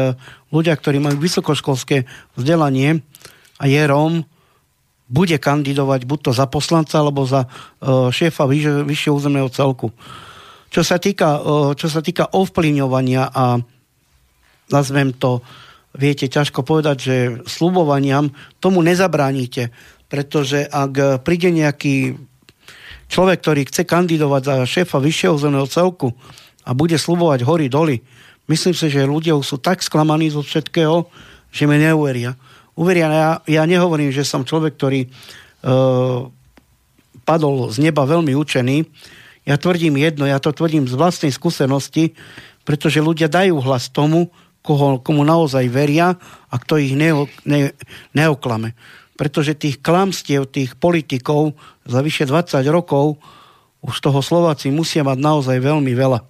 ľudia, ktorí majú vysokoškolské vzdelanie a je Róm, bude kandidovať buď to za poslanca, alebo za uh, šéfa vyš- vyššieho územného celku. Čo sa týka, uh, čo sa týka ovplyvňovania a nazvem to, viete, ťažko povedať, že slubovaniam tomu nezabránite, pretože ak príde nejaký človek, ktorý chce kandidovať za šéfa vyššieho územného celku a bude slubovať hory doly, Myslím si, že ľudia sú tak sklamaní zo všetkého, že mi neuveria. Uveria, ja, ja nehovorím, že som človek, ktorý e, padol z neba veľmi učený. Ja tvrdím jedno, ja to tvrdím z vlastnej skúsenosti, pretože ľudia dajú hlas tomu, koho, komu naozaj veria a kto ich neo, ne, neoklame. Pretože tých klamstiev, tých politikov za vyše 20 rokov už toho Slováci musia mať naozaj veľmi veľa.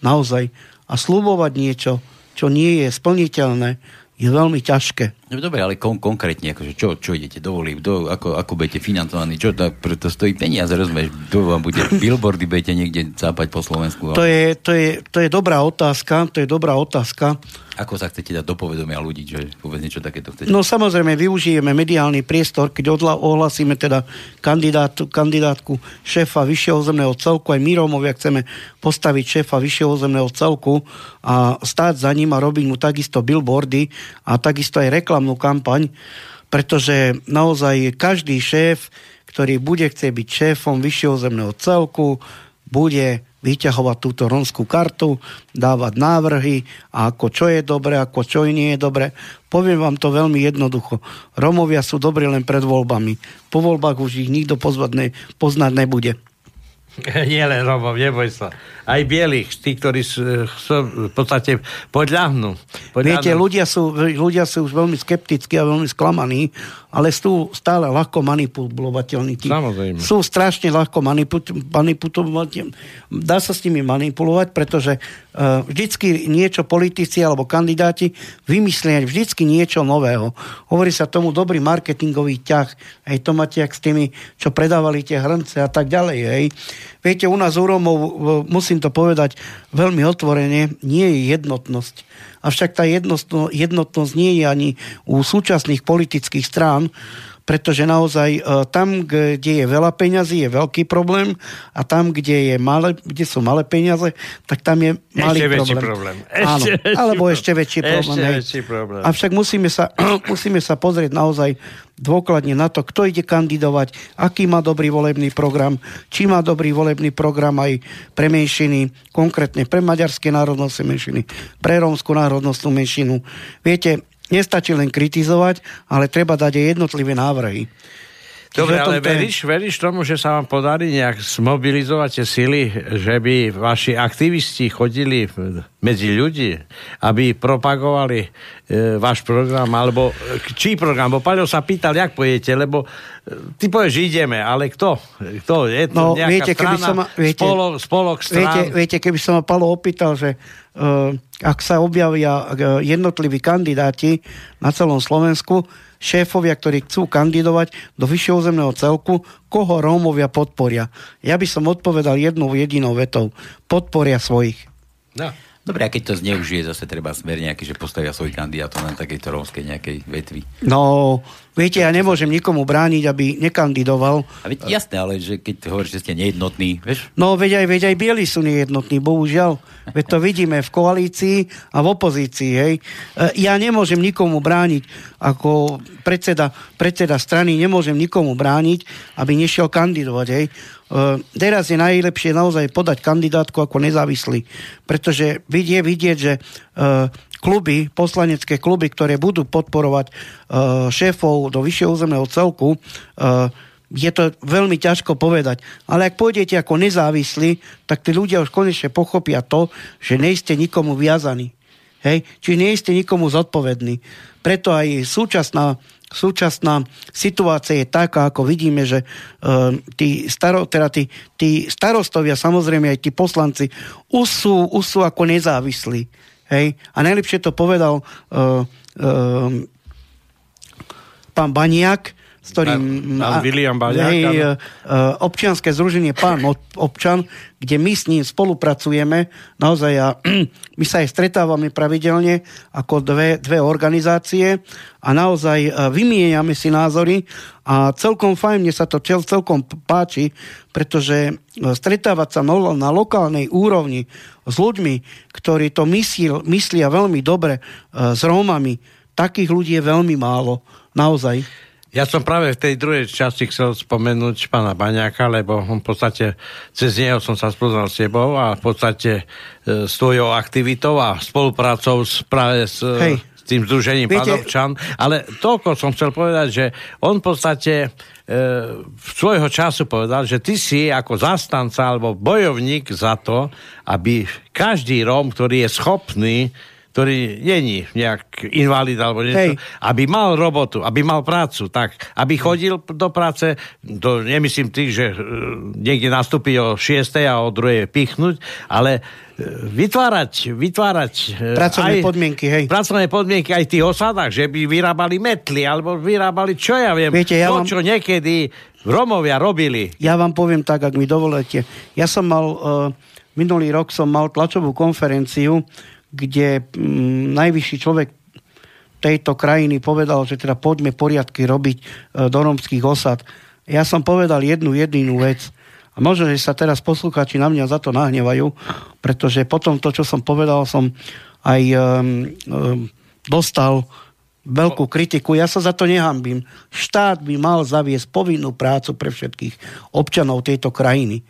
Naozaj a slúbovať niečo, čo nie je splniteľné, je veľmi ťažké. No, dobre, ale kon- konkrétne, akože čo, čo idete do volieb, do, ako, ako budete financovaní, čo to, preto stojí peniaze, rozumieš, to vám bude *clears throat* billboardy, budete niekde zápať po Slovensku. Ale... To, je, to, je, to je dobrá otázka, to je dobrá otázka. Ako sa chcete dať do povedomia ľudí, že vôbec niečo takéto chcete? No samozrejme, využijeme mediálny priestor, keď odla, ohlasíme teda kandidát, kandidátku šéfa vyššieho zemného celku, aj my Rómovia chceme postaviť šéfa vyššieho zemného celku a stáť za ním a robiť mu takisto billboardy a takisto aj reklamnú kampaň, pretože naozaj každý šéf, ktorý bude chcieť byť šéfom vyššieho zemného celku, bude vyťahovať túto romskú kartu, dávať návrhy, a ako čo je dobre, ako čo nie je dobre. Poviem vám to veľmi jednoducho. Romovia sú dobrí len pred voľbami. Po voľbách už ich nikto pozvať ne, poznať nebude. *laughs* Nie len Romov, neboj sa. Aj bielých, tí, ktorí sú, v podstate podľahnú. podľahnú. Viete, ľudia sú, ľudia sú už veľmi skeptickí a veľmi sklamaní, ale sú stále ľahko manipulovateľní. Samozrejme. Sú strašne ľahko manipulovateľní. Dá sa s nimi manipulovať, pretože uh, vždycky niečo politici alebo kandidáti vymyslia vždycky niečo nového. Hovorí sa tomu dobrý marketingový ťah. Hej, to máte jak s tými, čo predávali tie hrnce a tak ďalej. Hej. Viete, u nás u Rómov, musím to povedať veľmi otvorene, nie je jednotnosť. Avšak tá jednotnosť nie je ani u súčasných politických strán, pretože naozaj e, tam, kde je veľa peňazí, je veľký problém a tam, kde, je malé, kde sú malé peniaze, tak tam je malý ešte problém. problém. Ešte Áno, alebo problém. ešte väčší problém. Ešte väčší problém. Avšak musíme sa, *clears throat* musíme sa pozrieť naozaj dôkladne na to, kto ide kandidovať, aký má dobrý volebný program, či má dobrý volebný program aj pre menšiny, konkrétne pre maďarské národnostné menšiny, pre rómskú národnostnú menšinu. Viete, Nestačí len kritizovať, ale treba dať aj jednotlivé návrhy. Dobre, ale veríš, veríš tomu, že sa vám podarí nejak zmobilizovať tie sily, že by vaši aktivisti chodili medzi ľudí, aby propagovali e, váš program, alebo e, čí program? Bo Paľo sa pýtal, jak pojete, lebo e, ty povieš, ideme, ale kto? Kto? Je to no, nejaká viete, strana, keby som viete, spolok, spolok strán? Viete, viete, keby som ma Paľo opýtal, že ak sa objavia uh, jednotliví kandidáti na celom Slovensku, šéfovia, ktorí chcú kandidovať do vyššieho územného celku, koho Rómovia podporia. Ja by som odpovedal jednou jedinou vetou. Podporia svojich. No. Dobre, a keď to zneužije, zase treba smer nejaký, že postavia svojich kandidátov na takejto rómskej nejakej vetvy. No, viete, ja nemôžem nikomu brániť, aby nekandidoval. A veď jasné, ale že keď hovoríš, že ste nejednotní, vieš? No, veď aj, veď aj bieli sú nejednotní, bohužiaľ. Veď to *laughs* vidíme v koalícii a v opozícii, hej. E, ja nemôžem nikomu brániť, ako predseda, predseda strany, nemôžem nikomu brániť, aby nešiel kandidovať, hej. Uh, teraz je najlepšie naozaj podať kandidátku ako nezávislý, pretože je vidieť, že uh, kluby, poslanecké kluby, ktoré budú podporovať uh, šéfov do vyššieho územného celku, je to veľmi ťažko povedať. Ale ak pôjdete ako nezávislí, tak tí ľudia už konečne pochopia to, že nejste nikomu viazaní. Hej? Čiže nie ste nikomu zodpovední. Preto aj súčasná súčasná situácia je taká, ako vidíme, že uh, tí, staro, teda tí, tí starostovia, samozrejme aj tí poslanci, už sú, ako nezávislí. Hej? A najlepšie to povedal uh, uh, pán Baniak, s ktorým... A William Baďák, hej, uh, občianské združenie Pán občan, kde my s ním spolupracujeme, naozaj a *clears throat* my sa aj stretávame pravidelne ako dve, dve organizácie a naozaj uh, vymieňame si názory a celkom fajn, mne sa to celkom páči, pretože stretávať sa na, lokálnej úrovni s ľuďmi, ktorí to myslí, myslia veľmi dobre s Rómami, takých ľudí je veľmi málo. Naozaj. Ja som práve v tej druhej časti chcel spomenúť pána Baňáka, lebo on v podstate cez neho som sa spoznal s tebou a v podstate e, s tvojou aktivitou a spoluprácou s, práve s, Hej. s tým združením Viete... Padovčan. Ale toľko som chcel povedať, že on v podstate e, svojho času povedal, že ty si ako zastanca alebo bojovník za to, aby každý Róm, ktorý je schopný ktorý není nejak invalid alebo niečo, Hej. aby mal robotu, aby mal prácu, tak, aby chodil do práce, to nemyslím tých, že uh, niekde nastúpi o 6. a o 2. pichnúť, ale uh, vytvárať, vytvárať uh, pracovné aj, podmienky, hej. Pracovné podmienky aj v tých osadách, že by vyrábali metly, alebo vyrábali, čo ja viem, Viete, ja to, vám... čo niekedy Romovia robili. Ja vám poviem tak, ak mi dovolíte. Ja som mal, uh, minulý rok som mal tlačovú konferenciu kde mm, najvyšší človek tejto krajiny povedal, že teda poďme poriadky robiť e, do romských osad. Ja som povedal jednu jedinú vec. A možno, že sa teraz poslucháči na mňa za to nahnevajú, pretože potom to, čo som povedal, som aj um, um, dostal veľkú kritiku. Ja sa za to nehambím. Štát by mal zaviesť povinnú prácu pre všetkých občanov tejto krajiny.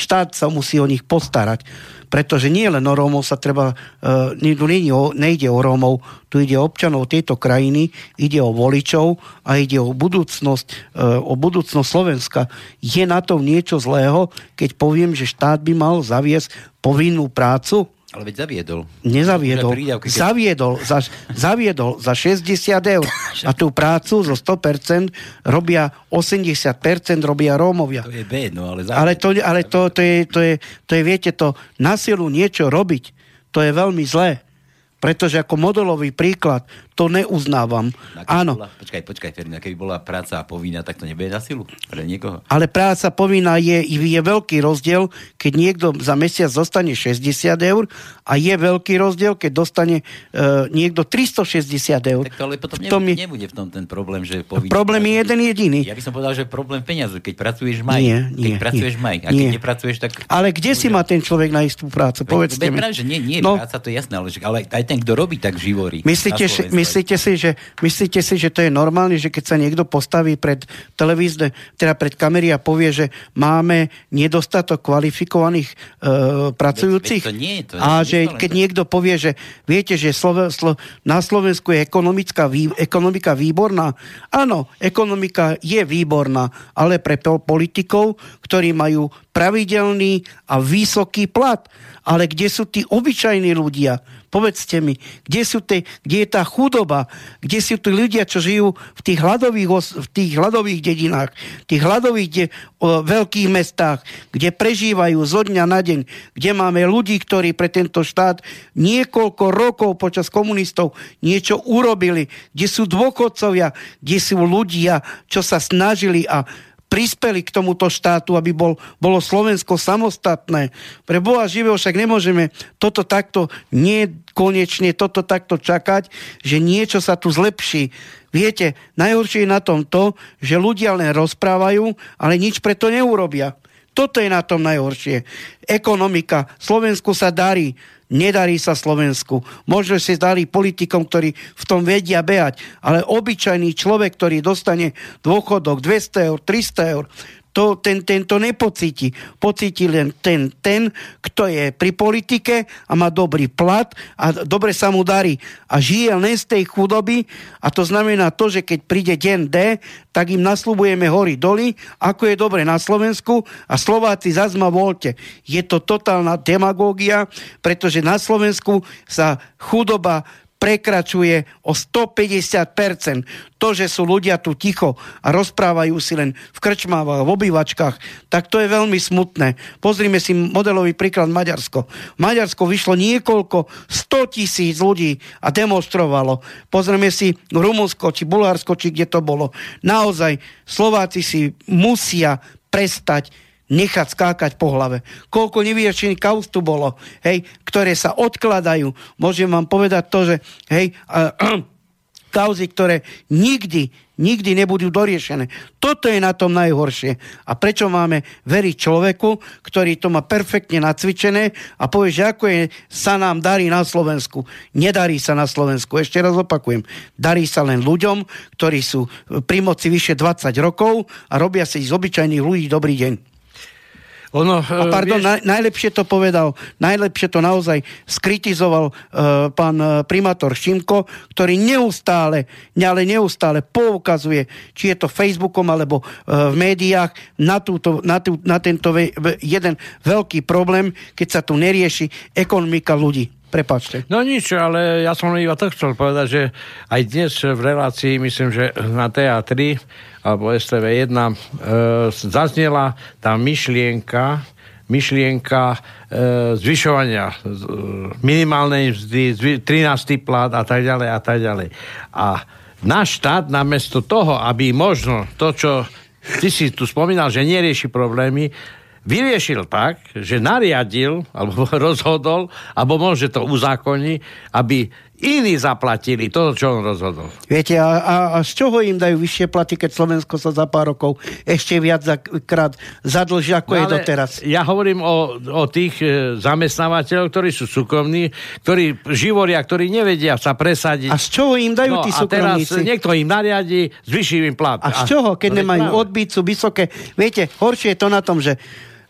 Štát sa musí o nich postarať pretože nie len o Rómov sa treba, uh, o, nejde o Rómov, tu ide o občanov tejto krajiny, ide o voličov a ide o budúcnosť, uh, o budúcnosť Slovenska. Je na tom niečo zlého, keď poviem, že štát by mal zaviesť povinnú prácu? Ale veď zaviedol. Nezaviedol. Keď... Zaviedol za, zaviedol za 60 eur. *laughs* A tú prácu zo 100% robia 80% robia Rómovia. To je B, no ale zaviedol. Ale, to, ale to, to, je, to, je, to je, viete, to na silu niečo robiť, to je veľmi zlé. Pretože ako modelový príklad to neuznávam. No, Áno. Bola, počkaj, počkaj, Ferina, keby bola práca povinná, tak to nebude na silu pre niekoho. Ale práca povinná je, je veľký rozdiel, keď niekto za mesiac dostane 60 eur a je veľký rozdiel, keď dostane uh, niekto 360 eur. Tak to ale potom nebude, tom je... nebude v tom ten problém, že povinná. Problém je jeden jediný. Ja by som povedal, že problém peniazu, keď pracuješ maj. Nie, nie, keď pracuješ nie, maj. A keď nie. nepracuješ, tak... Ale kde si má ten človek na istú prácu? Povedzte mi. Práve, že nie, nie no. práca, to je jasné, ale, ale aj ten, kto robí, tak živorí. Myslíte, myslíte, si, že, myslíte si, že to je normálne, že keď sa niekto postaví pred televízne, teda pred kamery a povie, že máme nedostatok kvalifikovaných e, pracujúcich to nie, to a že keď niekto povie, že viete, že Slo- Slo- na Slovensku je ekonomická vý- ekonomika výborná. Áno, ekonomika je výborná, ale pre politikov, ktorí majú pravidelný a vysoký plat. Ale kde sú tí obyčajní ľudia? Povedzte mi, kde, sú te, kde je tá chudoba? Kde sú tí ľudia, čo žijú v tých hladových, v tých hladových dedinách, v tých hladových de, o, veľkých mestách, kde prežívajú zo dňa na deň, kde máme ľudí, ktorí pre tento štát niekoľko rokov počas komunistov niečo urobili, kde sú dôchodcovia, kde sú ľudia, čo sa snažili a prispeli k tomuto štátu, aby bol, bolo Slovensko samostatné. Pre Boha živého však nemôžeme toto takto nekonečne, toto takto čakať, že niečo sa tu zlepší. Viete, najhoršie je na tom to, že ľudia len rozprávajú, ale nič preto neurobia. Toto je na tom najhoršie. Ekonomika. Slovensku sa darí. Nedarí sa Slovensku. Možno si darí politikom, ktorí v tom vedia behať, ale obyčajný človek, ktorý dostane dôchodok 200 eur, 300 eur, to, ten, ten to nepocíti. Pocíti len ten, ten, kto je pri politike a má dobrý plat a dobre sa mu darí. A žije len z tej chudoby a to znamená to, že keď príde deň D, tak im naslubujeme hory doly, ako je dobre na Slovensku a Slováci zase ma voľte. Je to totálna demagógia, pretože na Slovensku sa chudoba prekračuje o 150%. To, že sú ľudia tu ticho a rozprávajú si len v krčmávach, v obývačkách, tak to je veľmi smutné. Pozrime si modelový príklad Maďarsko. Maďarsko vyšlo niekoľko 100 tisíc ľudí a demonstrovalo. Pozrieme si Rumunsko, či Bulharsko, či kde to bolo. Naozaj Slováci si musia prestať nechať skákať po hlave. Koľko nevyriešených kauz tu bolo, hej, ktoré sa odkladajú. Môžem vám povedať to, že hej, uh, *clears throat* kauzy, ktoré nikdy, nikdy nebudú doriešené. Toto je na tom najhoršie. A prečo máme veriť človeku, ktorý to má perfektne nacvičené a povie, že ako je, sa nám darí na Slovensku. Nedarí sa na Slovensku. Ešte raz opakujem. Darí sa len ľuďom, ktorí sú pri moci vyše 20 rokov a robia si z obyčajných ľudí dobrý deň. Ono, a e, pardon, vieš... naj, najlepšie to povedal, najlepšie to naozaj skritizoval uh, pán uh, primátor Šimko, ktorý neustále, ale neustále poukazuje, či je to Facebookom alebo uh, v médiách, na, túto, na, tú, na tento ve, jeden veľký problém, keď sa tu nerieši ekonomika ľudí. Prepačte. No nič, ale ja som iba to chcel povedať, že aj dnes v relácii, myslím, že na TA3 alebo STV1 e, zaznela tá myšlienka, myšlienka e, zvyšovania e, minimálnej mzdy, zvy, 13. plat a tak ďalej a tak ďalej. A náš štát namiesto toho, aby možno to, čo ty si tu spomínal, že nerieši problémy, vyriešil tak, že nariadil, alebo *laughs* rozhodol, alebo môže to uzákoniť, aby iní zaplatili to, čo on rozhodol. Viete, a, a, a z čoho im dajú vyššie platy, keď Slovensko sa za pár rokov ešte viac krát zadlží, ako no, je doteraz? Ja hovorím o, o tých e, zamestnávateľov, ktorí sú súkromní, ktorí živoria, ktorí nevedia sa presadiť. A z čoho im dajú no, tí súkromníci? A teraz niekto im nariadi, zvyší im plat. A z čoho, keď nemajú sú vysoké? Viete, horšie je to na tom, že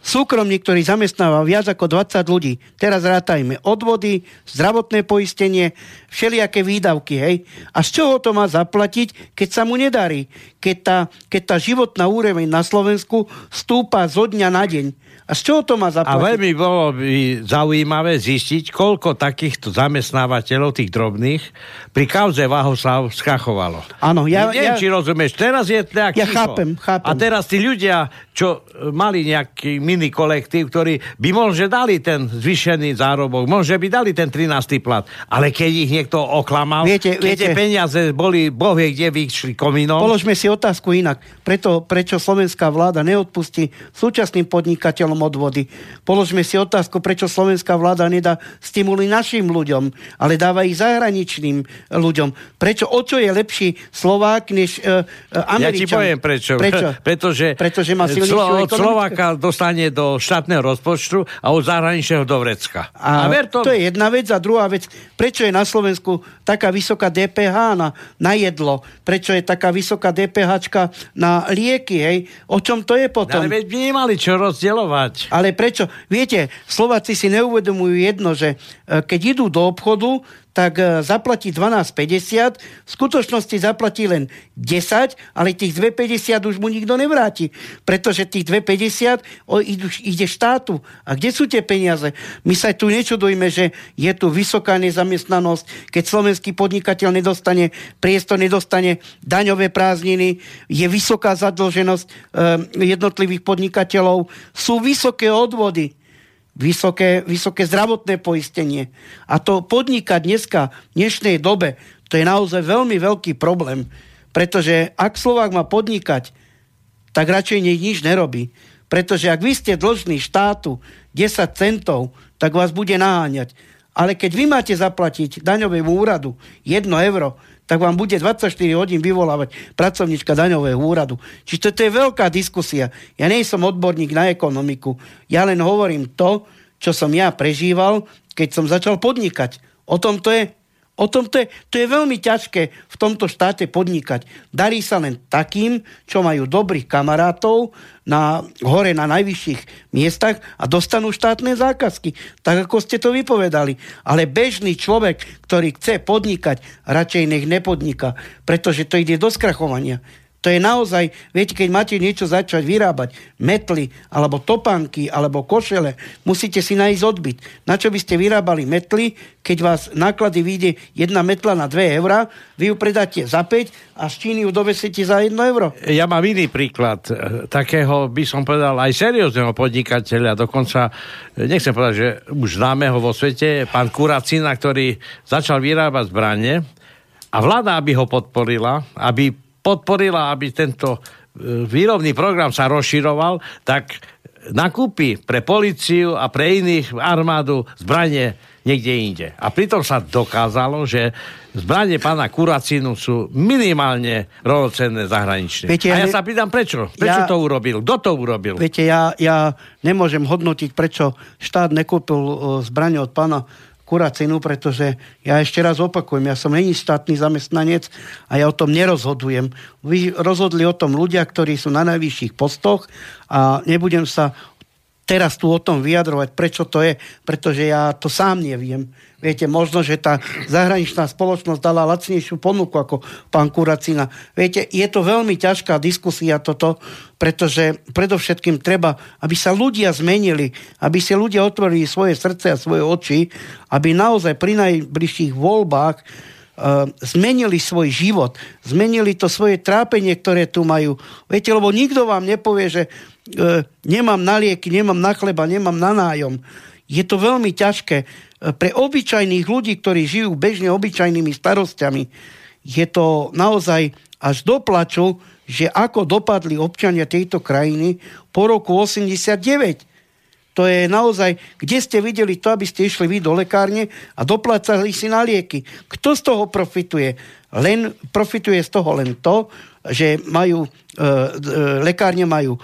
súkromník, ktorý zamestnáva viac ako 20 ľudí, teraz rátajme odvody, zdravotné poistenie, všelijaké výdavky, hej. A z čoho to má zaplatiť, keď sa mu nedarí? Keď tá, keď tá životná úroveň na Slovensku stúpa zo dňa na deň. A z čoho to má zaplatiť? A veľmi bolo by zaujímavé zistiť, koľko takýchto zamestnávateľov, tých drobných, pri kauze Vahoslav skachovalo. Áno, ja... Neviem, ja, či rozumieš, teraz je nejak Ja chápem, chápem. A teraz tí ľudia, čo mali nejaký mini kolektív, ktorí by možno dali ten zvyšený zárobok, možno by dali ten 13. plat, ale keď ich niekto oklamal, viete, keď viete, peniaze boli, boh vie, kde vyšli kominom. Položme si otázku inak. Preto, prečo slovenská vláda neodpustí súčasným podnikateľom odvody. Položme si otázku, prečo slovenská vláda nedá stimuly našim ľuďom, ale dáva ich zahraničným ľuďom. Prečo, o čo je lepší Slovák než uh, Američan? Ja ti poviem prečo. Prečo? *laughs* Pretože, Pretože má Slo- od Slováka dostane do štátneho rozpočtu a od zahraničného do vrecka. A, a ver to... to je jedna vec. A druhá vec, prečo je na Slovensku taká vysoká DPH na, na jedlo? Prečo je taká vysoká DPH na lieky? Hej? O čom to je potom? Ale veď by nemali čo rozdielovať. Ale prečo? Viete, Slováci si neuvedomujú jedno, že e, keď idú do obchodu, tak e, zaplatí 12,50, v skutočnosti zaplatí len 10, ale tých 2,50 už mu nikto nevráti, pretože tých 2,50 ide štátu. A kde sú tie peniaze? My sa tu nečudujme, že je tu vysoká nezamestnanosť, keď slovenský podnikateľ nedostane priestor, nedostane daňové prázdniny, je vysoká zadlženosť e, jednotlivých podnikateľov, sú vysoké odvody vysoké, vysoké zdravotné poistenie. A to podnikať dneska, v dnešnej dobe, to je naozaj veľmi veľký problém. Pretože ak Slovák má podnikať, tak radšej nech nič nerobí. Pretože ak vy ste dlžní štátu 10 centov, tak vás bude naháňať. Ale keď vy máte zaplatiť daňovému úradu 1 euro, tak vám bude 24 hodín vyvolávať pracovníčka daňového úradu. Čiže to je veľká diskusia. Ja nie som odborník na ekonomiku. Ja len hovorím to, čo som ja prežíval, keď som začal podnikať. O tom to je. O tom to je, to je veľmi ťažké v tomto štáte podnikať. Darí sa len takým, čo majú dobrých kamarátov na, hore na najvyšších miestach a dostanú štátne zákazky. Tak ako ste to vypovedali. Ale bežný človek, ktorý chce podnikať, radšej nech nepodniká, pretože to ide do skrachovania. To je naozaj, viete, keď máte niečo začať vyrábať, metly, alebo topánky, alebo košele, musíte si nájsť odbyt. Na čo by ste vyrábali metly, keď vás náklady vyjde jedna metla na 2 eurá, vy ju predáte za 5 a z Číny ju dovesíte za 1 euro? Ja mám iný príklad eh, takého, by som povedal, aj seriózneho podnikateľa, dokonca, eh, nechcem povedať, že už známeho vo svete, pán Kuracina, ktorý začal vyrábať zbranie a vláda, aby ho podporila, aby podporila, aby tento e, výrobný program sa rozširoval, tak nakúpi pre policiu a pre iných armádu zbranie niekde inde. A pritom sa dokázalo, že zbranie pána Kuracínu sú minimálne rovnocenné zahraničné. Viete, a ja ne... sa pýtam, prečo? Prečo ja... to urobil? Kto to urobil? Viete, ja, ja nemôžem hodnotiť, prečo štát nekúpil e, zbranie od pána kuracinu, pretože ja ešte raz opakujem, ja som není štátny zamestnanec a ja o tom nerozhodujem. Vy rozhodli o tom ľudia, ktorí sú na najvyšších postoch a nebudem sa teraz tu o tom vyjadrovať, prečo to je, pretože ja to sám neviem. Viete, možno, že tá zahraničná spoločnosť dala lacnejšiu ponuku ako pán Kuracina. Viete, je to veľmi ťažká diskusia toto, pretože predovšetkým treba, aby sa ľudia zmenili, aby si ľudia otvorili svoje srdce a svoje oči, aby naozaj pri najbližších voľbách uh, zmenili svoj život, zmenili to svoje trápenie, ktoré tu majú. Viete, lebo nikto vám nepovie, že uh, nemám na lieky, nemám na chleba, nemám na nájom. Je to veľmi ťažké pre obyčajných ľudí, ktorí žijú bežne obyčajnými starostiami, je to naozaj až do plaču, že ako dopadli občania tejto krajiny po roku 89. To je naozaj, kde ste videli to, aby ste išli vy do lekárne a doplácali si na lieky. Kto z toho profituje? Len, profituje z toho len to, že majú, e, e, lekárne majú e,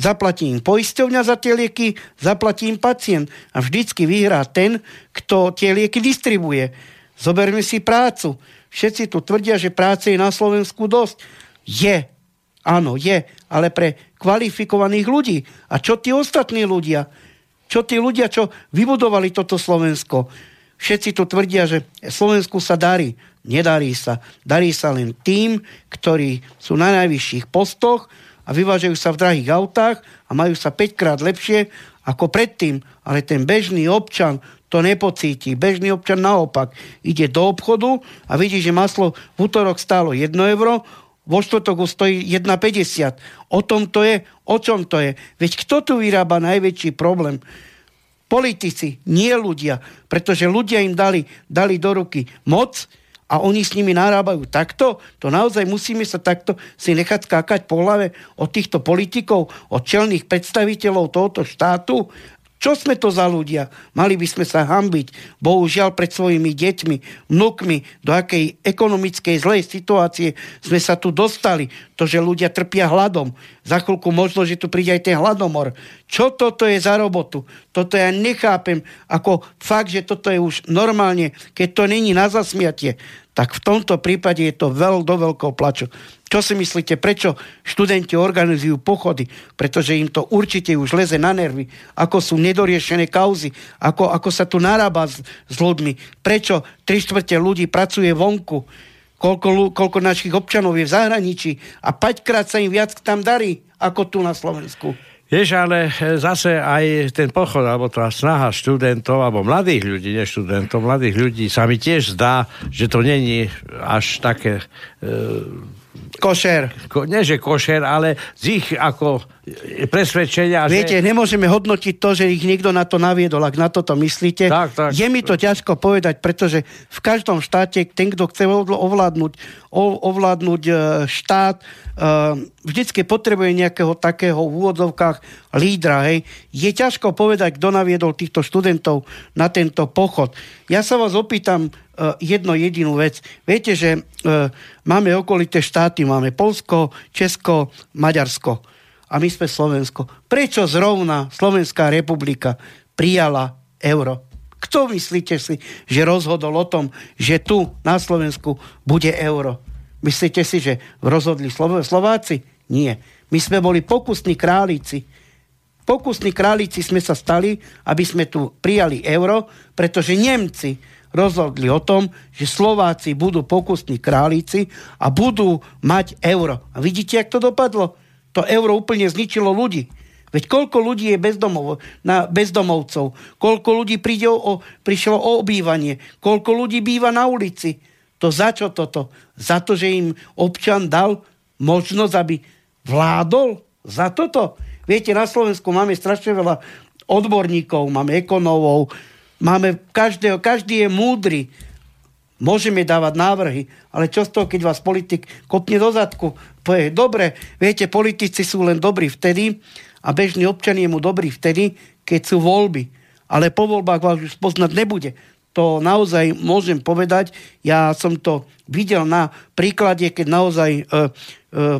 Zaplatí im poisťovňa za tie lieky, zaplatí im pacient. A vždycky vyhrá ten, kto tie lieky distribuje. Zoberme si prácu. Všetci tu tvrdia, že práce je na Slovensku dosť. Je. Áno, je. Ale pre kvalifikovaných ľudí. A čo tí ostatní ľudia? Čo tí ľudia, čo vybudovali toto Slovensko? Všetci tu tvrdia, že Slovensku sa darí. Nedarí sa. Darí sa len tým, ktorí sú na najvyšších postoch, a vyvážajú sa v drahých autách a majú sa 5 krát lepšie ako predtým. Ale ten bežný občan to nepocíti. Bežný občan naopak ide do obchodu a vidí, že maslo v útorok stálo 1 euro, vo štvrtok stojí 1,50. O tom to je, o čom to je. Veď kto tu vyrába najväčší problém? Politici, nie ľudia. Pretože ľudia im dali, dali do ruky moc, a oni s nimi narábajú takto, to naozaj musíme sa takto si nechať skákať po hlave od týchto politikov, od čelných predstaviteľov tohoto štátu. Čo sme to za ľudia? Mali by sme sa hambiť, bohužiaľ pred svojimi deťmi, vnukmi, do akej ekonomickej zlej situácie sme sa tu dostali. To, že ľudia trpia hladom. Za chvíľku možno, že tu príde aj ten hladomor. Čo toto je za robotu? Toto ja nechápem ako fakt, že toto je už normálne, keď to není na zasmiatie tak v tomto prípade je to veľ do veľkého plaču. Čo si myslíte, prečo študenti organizujú pochody? Pretože im to určite už leze na nervy. Ako sú nedoriešené kauzy, ako, ako sa tu narába s, s ľuďmi. Prečo tri štvrte ľudí pracuje vonku, koľko, koľko našich občanov je v zahraničí a 5 krát sa im viac tam darí, ako tu na Slovensku. Vieš, ale e, zase aj ten pochod, alebo tá snaha študentov, alebo mladých ľudí, nie študentov, mladých ľudí, sa mi tiež zdá, že to není až také... E, košer. Ko, nie, že košer, ale z ich ako presvedčenia. Viete, že... nemôžeme hodnotiť to, že ich niekto na to naviedol, ak na toto myslíte. Tak, tak. Je mi to ťažko povedať, pretože v každom štáte ten, kto chce ovládnuť, ovládnuť e, štát, e, vždycky potrebuje nejakého takého v úvodzovkách lídra. Hej. Je ťažko povedať, kto naviedol týchto študentov na tento pochod. Ja sa vás opýtam, E, jedno jedinú vec. Viete, že e, máme okolité štáty, máme Polsko, Česko, Maďarsko a my sme Slovensko. Prečo zrovna Slovenská republika prijala euro? Kto myslíte si, že rozhodol o tom, že tu na Slovensku bude euro? Myslíte si, že rozhodli Slováci? Nie. My sme boli pokusní králici. Pokusní králici sme sa stali, aby sme tu prijali euro, pretože Nemci rozhodli o tom, že Slováci budú pokusní králici a budú mať euro. A vidíte, jak to dopadlo? To euro úplne zničilo ľudí. Veď koľko ľudí je bezdomov, na bezdomovcov, koľko ľudí príde o, prišlo o obývanie, koľko ľudí býva na ulici. To za čo toto? Za to, že im občan dal možnosť, aby vládol? Za toto? Viete, na Slovensku máme strašne veľa odborníkov, máme ekonomov, Máme každého, každý je múdry. Môžeme dávať návrhy, ale čo z toho, keď vás politik kopne do zadku, povie, dobre, viete, politici sú len dobrí vtedy a bežný občan je mu dobrý vtedy, keď sú voľby. Ale po voľbách vás už poznať nebude to naozaj môžem povedať. Ja som to videl na príklade, keď naozaj e, e,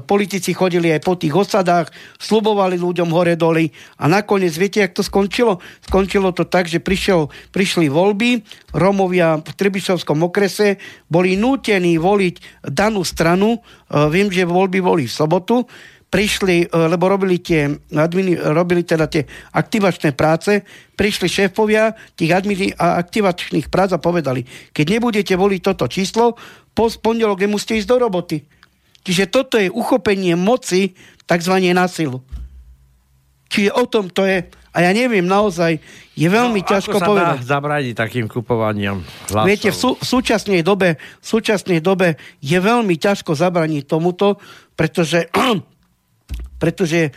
politici chodili aj po tých osadách, slubovali ľuďom hore doly a nakoniec, viete, jak to skončilo? Skončilo to tak, že prišiel, prišli voľby, Romovia v Trebišovskom okrese boli nútení voliť danú stranu. E, viem, že voľby boli v sobotu prišli, e, lebo robili, tie, admini, robili teda tie aktivačné práce, prišli šéfovia tých admini, aktivačných prác a povedali, keď nebudete voliť toto číslo, po pondelok nemusíte ísť do roboty. Čiže toto je uchopenie moci tzv. na silu. Čiže o tom to je. A ja neviem, naozaj je veľmi no, ťažko ako sa povedať. Dá zabrániť takým kupovaniam hlasov? Viete, v, sú, v, súčasnej dobe, v súčasnej dobe je veľmi ťažko zabraniť tomuto, pretože pretože e,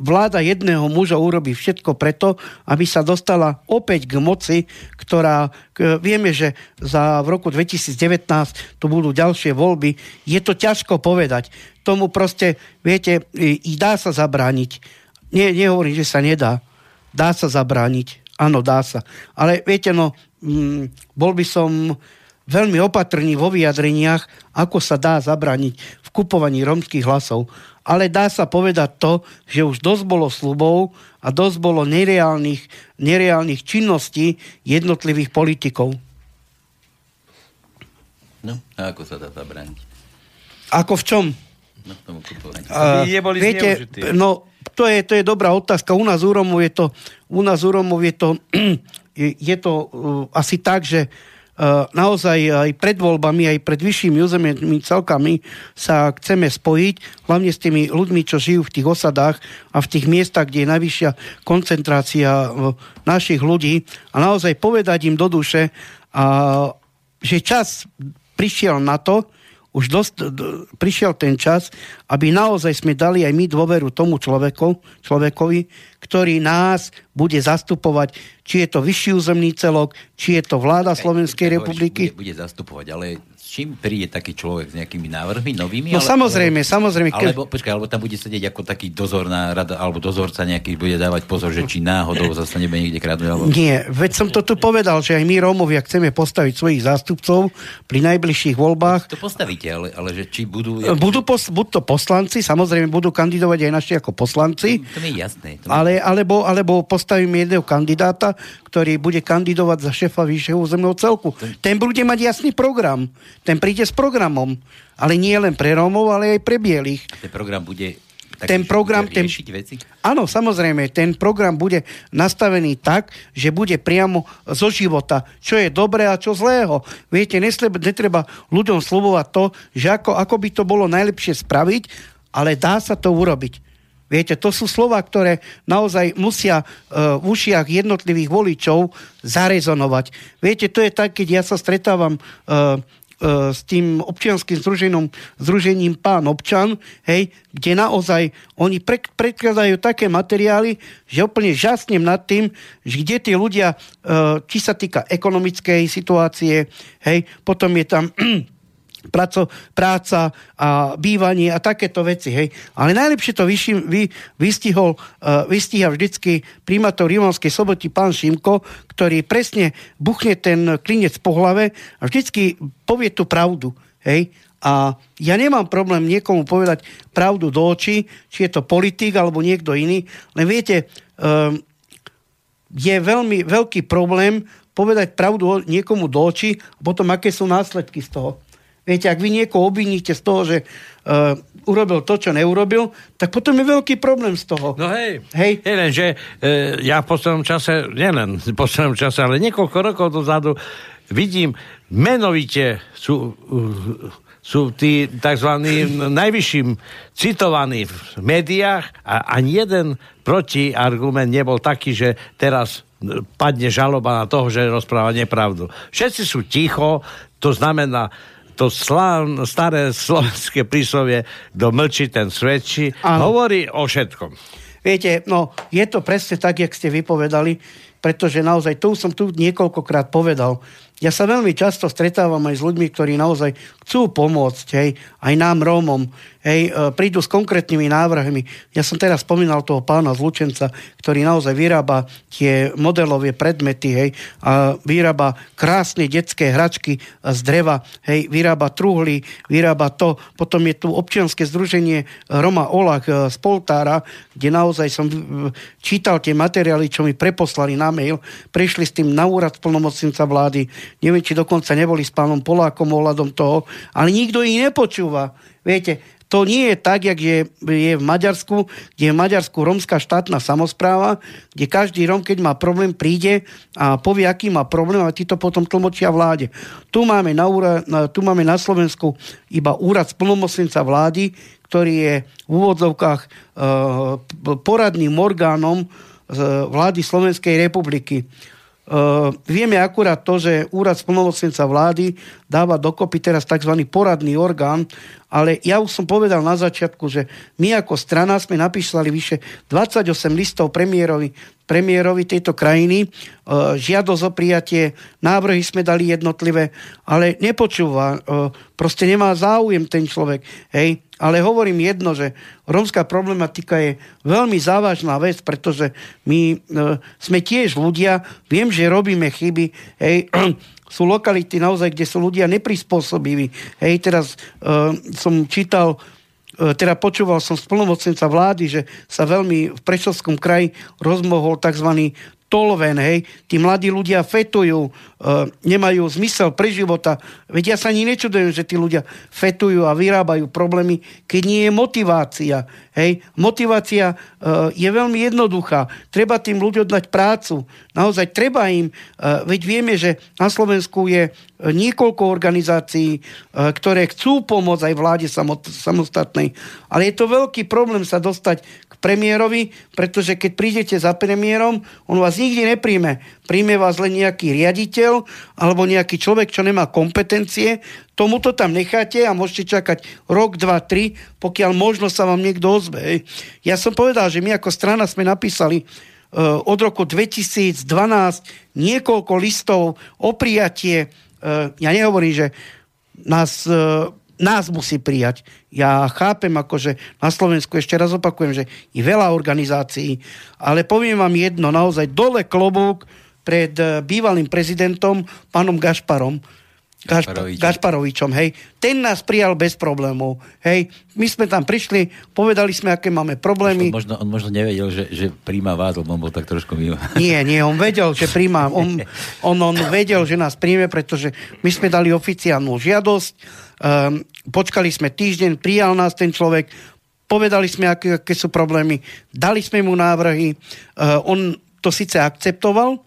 vláda jedného muža urobí všetko preto, aby sa dostala opäť k moci, ktorá, k, vieme, že za v roku 2019 tu budú ďalšie voľby. Je to ťažko povedať. Tomu proste, viete, i, dá sa zabrániť. Nie, nehovorím, že sa nedá. Dá sa zabrániť. Áno, dá sa. Ale viete, no, mm, bol by som veľmi opatrný vo vyjadreniach, ako sa dá zabrániť kupovaní romských hlasov ale dá sa povedať to, že už dosť bolo slubov a dosť bolo nereálnych, nereálnych činností jednotlivých politikov. No, a ako sa dá zabrániť? Ako v čom? No, v tomu Uh, viete, no, to je, to je dobrá otázka. U nás u Romov je to, u nás u Romov je to, *clears throat* je, je to uh, asi tak, že uh, naozaj aj pred voľbami, aj pred vyššími územnými celkami sa chceme spojiť, hlavne s tými ľuďmi, čo žijú v tých osadách a v tých miestach, kde je najvyššia koncentrácia eh, našich ľudí. A naozaj povedať im do duše, že čas prišiel na to, už dosť, prišiel ten čas, aby naozaj sme dali aj my dôveru tomu človeku, človekovi, ktorý nás bude zastupovať, či je to vyšší územný celok, či je to vláda Slovenskej republiky. Bude, bude zastupovať, ale čím príde taký človek? S nejakými návrhmi novými? No ale, samozrejme, alebo, samozrejme. Keď... Alebo, počkaj, alebo tam bude sedieť ako taký dozorná rada, alebo dozorca nejaký bude dávať pozor, že či náhodou zase nebude niekde kradnúť. Alebo... Nie, veď som to tu povedal, že aj my Rómovia chceme postaviť svojich zástupcov pri najbližších voľbách. To postavíte, ale, ale že či budú... Budú pos, buď to poslanci, samozrejme budú kandidovať aj naši ako poslanci. To, to mi je jasné. To mi... Ale, alebo, alebo postavíme jedného kandidáta, ktorý bude kandidovať za šéfa vyššieho územného celku. Ten bude mať jasný program. Ten príde s programom. Ale nie len pre Rómov, ale aj pre bielých. A ten program bude taký, ten program, ten, veci? Áno, samozrejme, ten program bude nastavený tak, že bude priamo zo života, čo je dobré a čo zlého. Viete, nesleba, netreba ľuďom slovovať to, že ako, ako by to bolo najlepšie spraviť, ale dá sa to urobiť. Viete, to sú slova, ktoré naozaj musia uh, v ušiach jednotlivých voličov zarezonovať. Viete, to je tak, keď ja sa stretávam uh, s tým občianským združením, združením Pán občan, hej, kde naozaj oni pre, predkladajú také materiály, že úplne žasnem nad tým, že kde tí ľudia, či sa týka ekonomickej situácie, hej, potom je tam *clears throat* praco, práca a bývanie a takéto veci. Hej. Ale najlepšie to vyši, vy, vystihol, uh, vystíha vždycky primátor Rimonskej soboty pán Šimko, ktorý presne buchne ten klinec po hlave a vždycky povie tú pravdu. Hej. A ja nemám problém niekomu povedať pravdu do očí, či je to politik alebo niekto iný, len viete, uh, je veľmi veľký problém povedať pravdu niekomu do očí a potom aké sú následky z toho. Viete, ak vy niekoho obviníte z toho, že uh, urobil to, čo neurobil, tak potom je veľký problém z toho. No hej, hej. Jeden, že uh, ja v poslednom čase, nielen v poslednom čase, ale niekoľko rokov dozadu vidím, menovite sú, uh, sú tí tzv. najvyšším citovaní v médiách a ani jeden protiargument nebol taký, že teraz padne žaloba na toho, že rozpráva nepravdu. Všetci sú ticho, to znamená, to slán, staré slovenské príslovie, kto mlčí, ten svedčí, ano. hovorí o všetkom. Viete, no, je to presne tak, jak ste vypovedali, pretože naozaj, to som tu niekoľkokrát povedal, ja sa veľmi často stretávam aj s ľuďmi, ktorí naozaj chcú pomôcť, hej, aj nám Rómom, hej, e, prídu s konkrétnymi návrhmi. Ja som teraz spomínal toho pána Zlučenca, ktorý naozaj vyrába tie modelové predmety, hej, a vyrába krásne detské hračky z dreva, hej, vyrába truhly, vyrába to. Potom je tu občianske združenie Roma Olach e, z Poltára, kde naozaj som čítal tie materiály, čo mi preposlali na mail, prišli s tým na úrad plnomocnica vlády, neviem, či dokonca neboli s pánom Polákom ohľadom toho, ale nikto ich nepočúva. Viete, to nie je tak, jak je, je v Maďarsku, kde je v Maďarsku romská štátna samozpráva, kde každý Rom, keď má problém, príde a povie, aký má problém a tí to potom tlmočia vláde. Tu máme na, úra, tu máme na Slovensku iba úrad splnomocnenca vlády, ktorý je v úvodzovkách e, poradným orgánom e, vlády Slovenskej republiky. Uh, vieme akurát to, že úrad splnomocnenca vlády dáva dokopy teraz tzv. poradný orgán, ale ja už som povedal na začiatku, že my ako strana sme napísali vyše 28 listov premiérovi, premiérovi tejto krajiny, uh, žiadosť o prijatie, návrhy sme dali jednotlivé, ale nepočúva, uh, proste nemá záujem ten človek. Hej, ale hovorím jedno, že rómska problematika je veľmi závažná vec, pretože my e, sme tiež ľudia, viem, že robíme chyby, hej, *clears throat* sú lokality naozaj, kde sú ľudia neprispôsobiví. Hej, teraz e, som čítal e, teda počúval som splnomocnenca vlády, že sa veľmi v Prešovskom kraji rozmohol tzv tolven, hej, tí mladí ľudia fetujú, e, nemajú zmysel pre života. Veď ja sa ani nečudujem, že tí ľudia fetujú a vyrábajú problémy, keď nie je motivácia. Hej. Motivácia e, je veľmi jednoduchá. Treba tým ľuďom dať prácu. Naozaj treba im, e, veď vieme, že na Slovensku je niekoľko organizácií, e, ktoré chcú pomôcť aj vláde samostatnej. Ale je to veľký problém sa dostať premiérovi, pretože keď prídete za premiérom, on vás nikdy nepríjme. Príjme vás len nejaký riaditeľ alebo nejaký človek, čo nemá kompetencie. Tomuto tam necháte a môžete čakať rok, dva, tri, pokiaľ možno sa vám niekto ozve. Ja som povedal, že my ako strana sme napísali uh, od roku 2012 niekoľko listov o prijatie uh, ja nehovorím, že nás, e, nás musí prijať. Ja chápem, akože na Slovensku ešte raz opakujem, že je veľa organizácií, ale poviem vám jedno, naozaj dole klobúk pred e, bývalým prezidentom, pánom Gašparom, Gašparovičom. Gašparovičom, hej. Ten nás prijal bez problémov, hej. My sme tam prišli, povedali sme, aké máme problémy. On možno, on možno nevedel, že, že príjma vás, lebo on bol tak trošku mimo. *laughs* Nie, nie, on vedel, že príjma. On, *laughs* on, on vedel, že nás príjme, pretože my sme dali oficiálnu žiadosť, um, počkali sme týždeň, prijal nás ten človek, povedali sme, aké, aké sú problémy, dali sme mu návrhy, uh, on to síce akceptoval,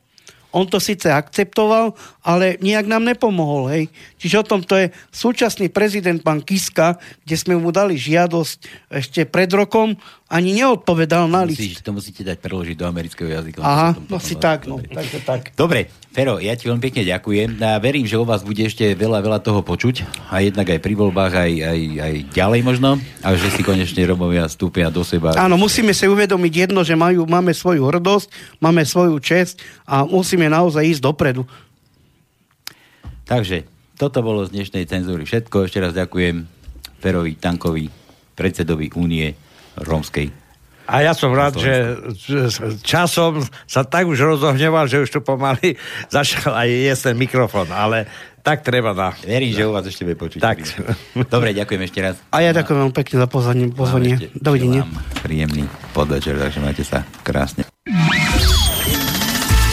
on to síce akceptoval, ale nejak nám nepomohol. Hej. Čiže o tom to je súčasný prezident pán Kiska, kde sme mu dali žiadosť ešte pred rokom ani neodpovedal na list. Musíš, to musíte dať preložiť do amerického jazyka. Aha, no si tak, no. Takže tak. Dobre, Fero, ja ti veľmi pekne ďakujem. A verím, že o vás bude ešte veľa, veľa toho počuť. A jednak aj pri voľbách, aj, aj, aj ďalej možno. A že si konečne Romovia stúpia do seba. Áno, musíme si uvedomiť jedno, že majú, máme svoju hrdosť, máme svoju čest a musíme naozaj ísť dopredu. Takže, toto bolo z dnešnej cenzúry všetko. Ešte raz ďakujem Ferovi Tankovi, predsedovi Únie rómskej a ja som rád, že časom sa tak už rozohneval, že už tu pomaly *laughs* začal aj jesť ten mikrofón, ale tak treba na... Verím, že u vás ešte bude počuť. Tak. Dobre, ďakujem ešte raz. A ja ďakujem vám pekne za pozvanie. pozvanie. Dovidenia. Príjemný podvečer, takže majte sa krásne.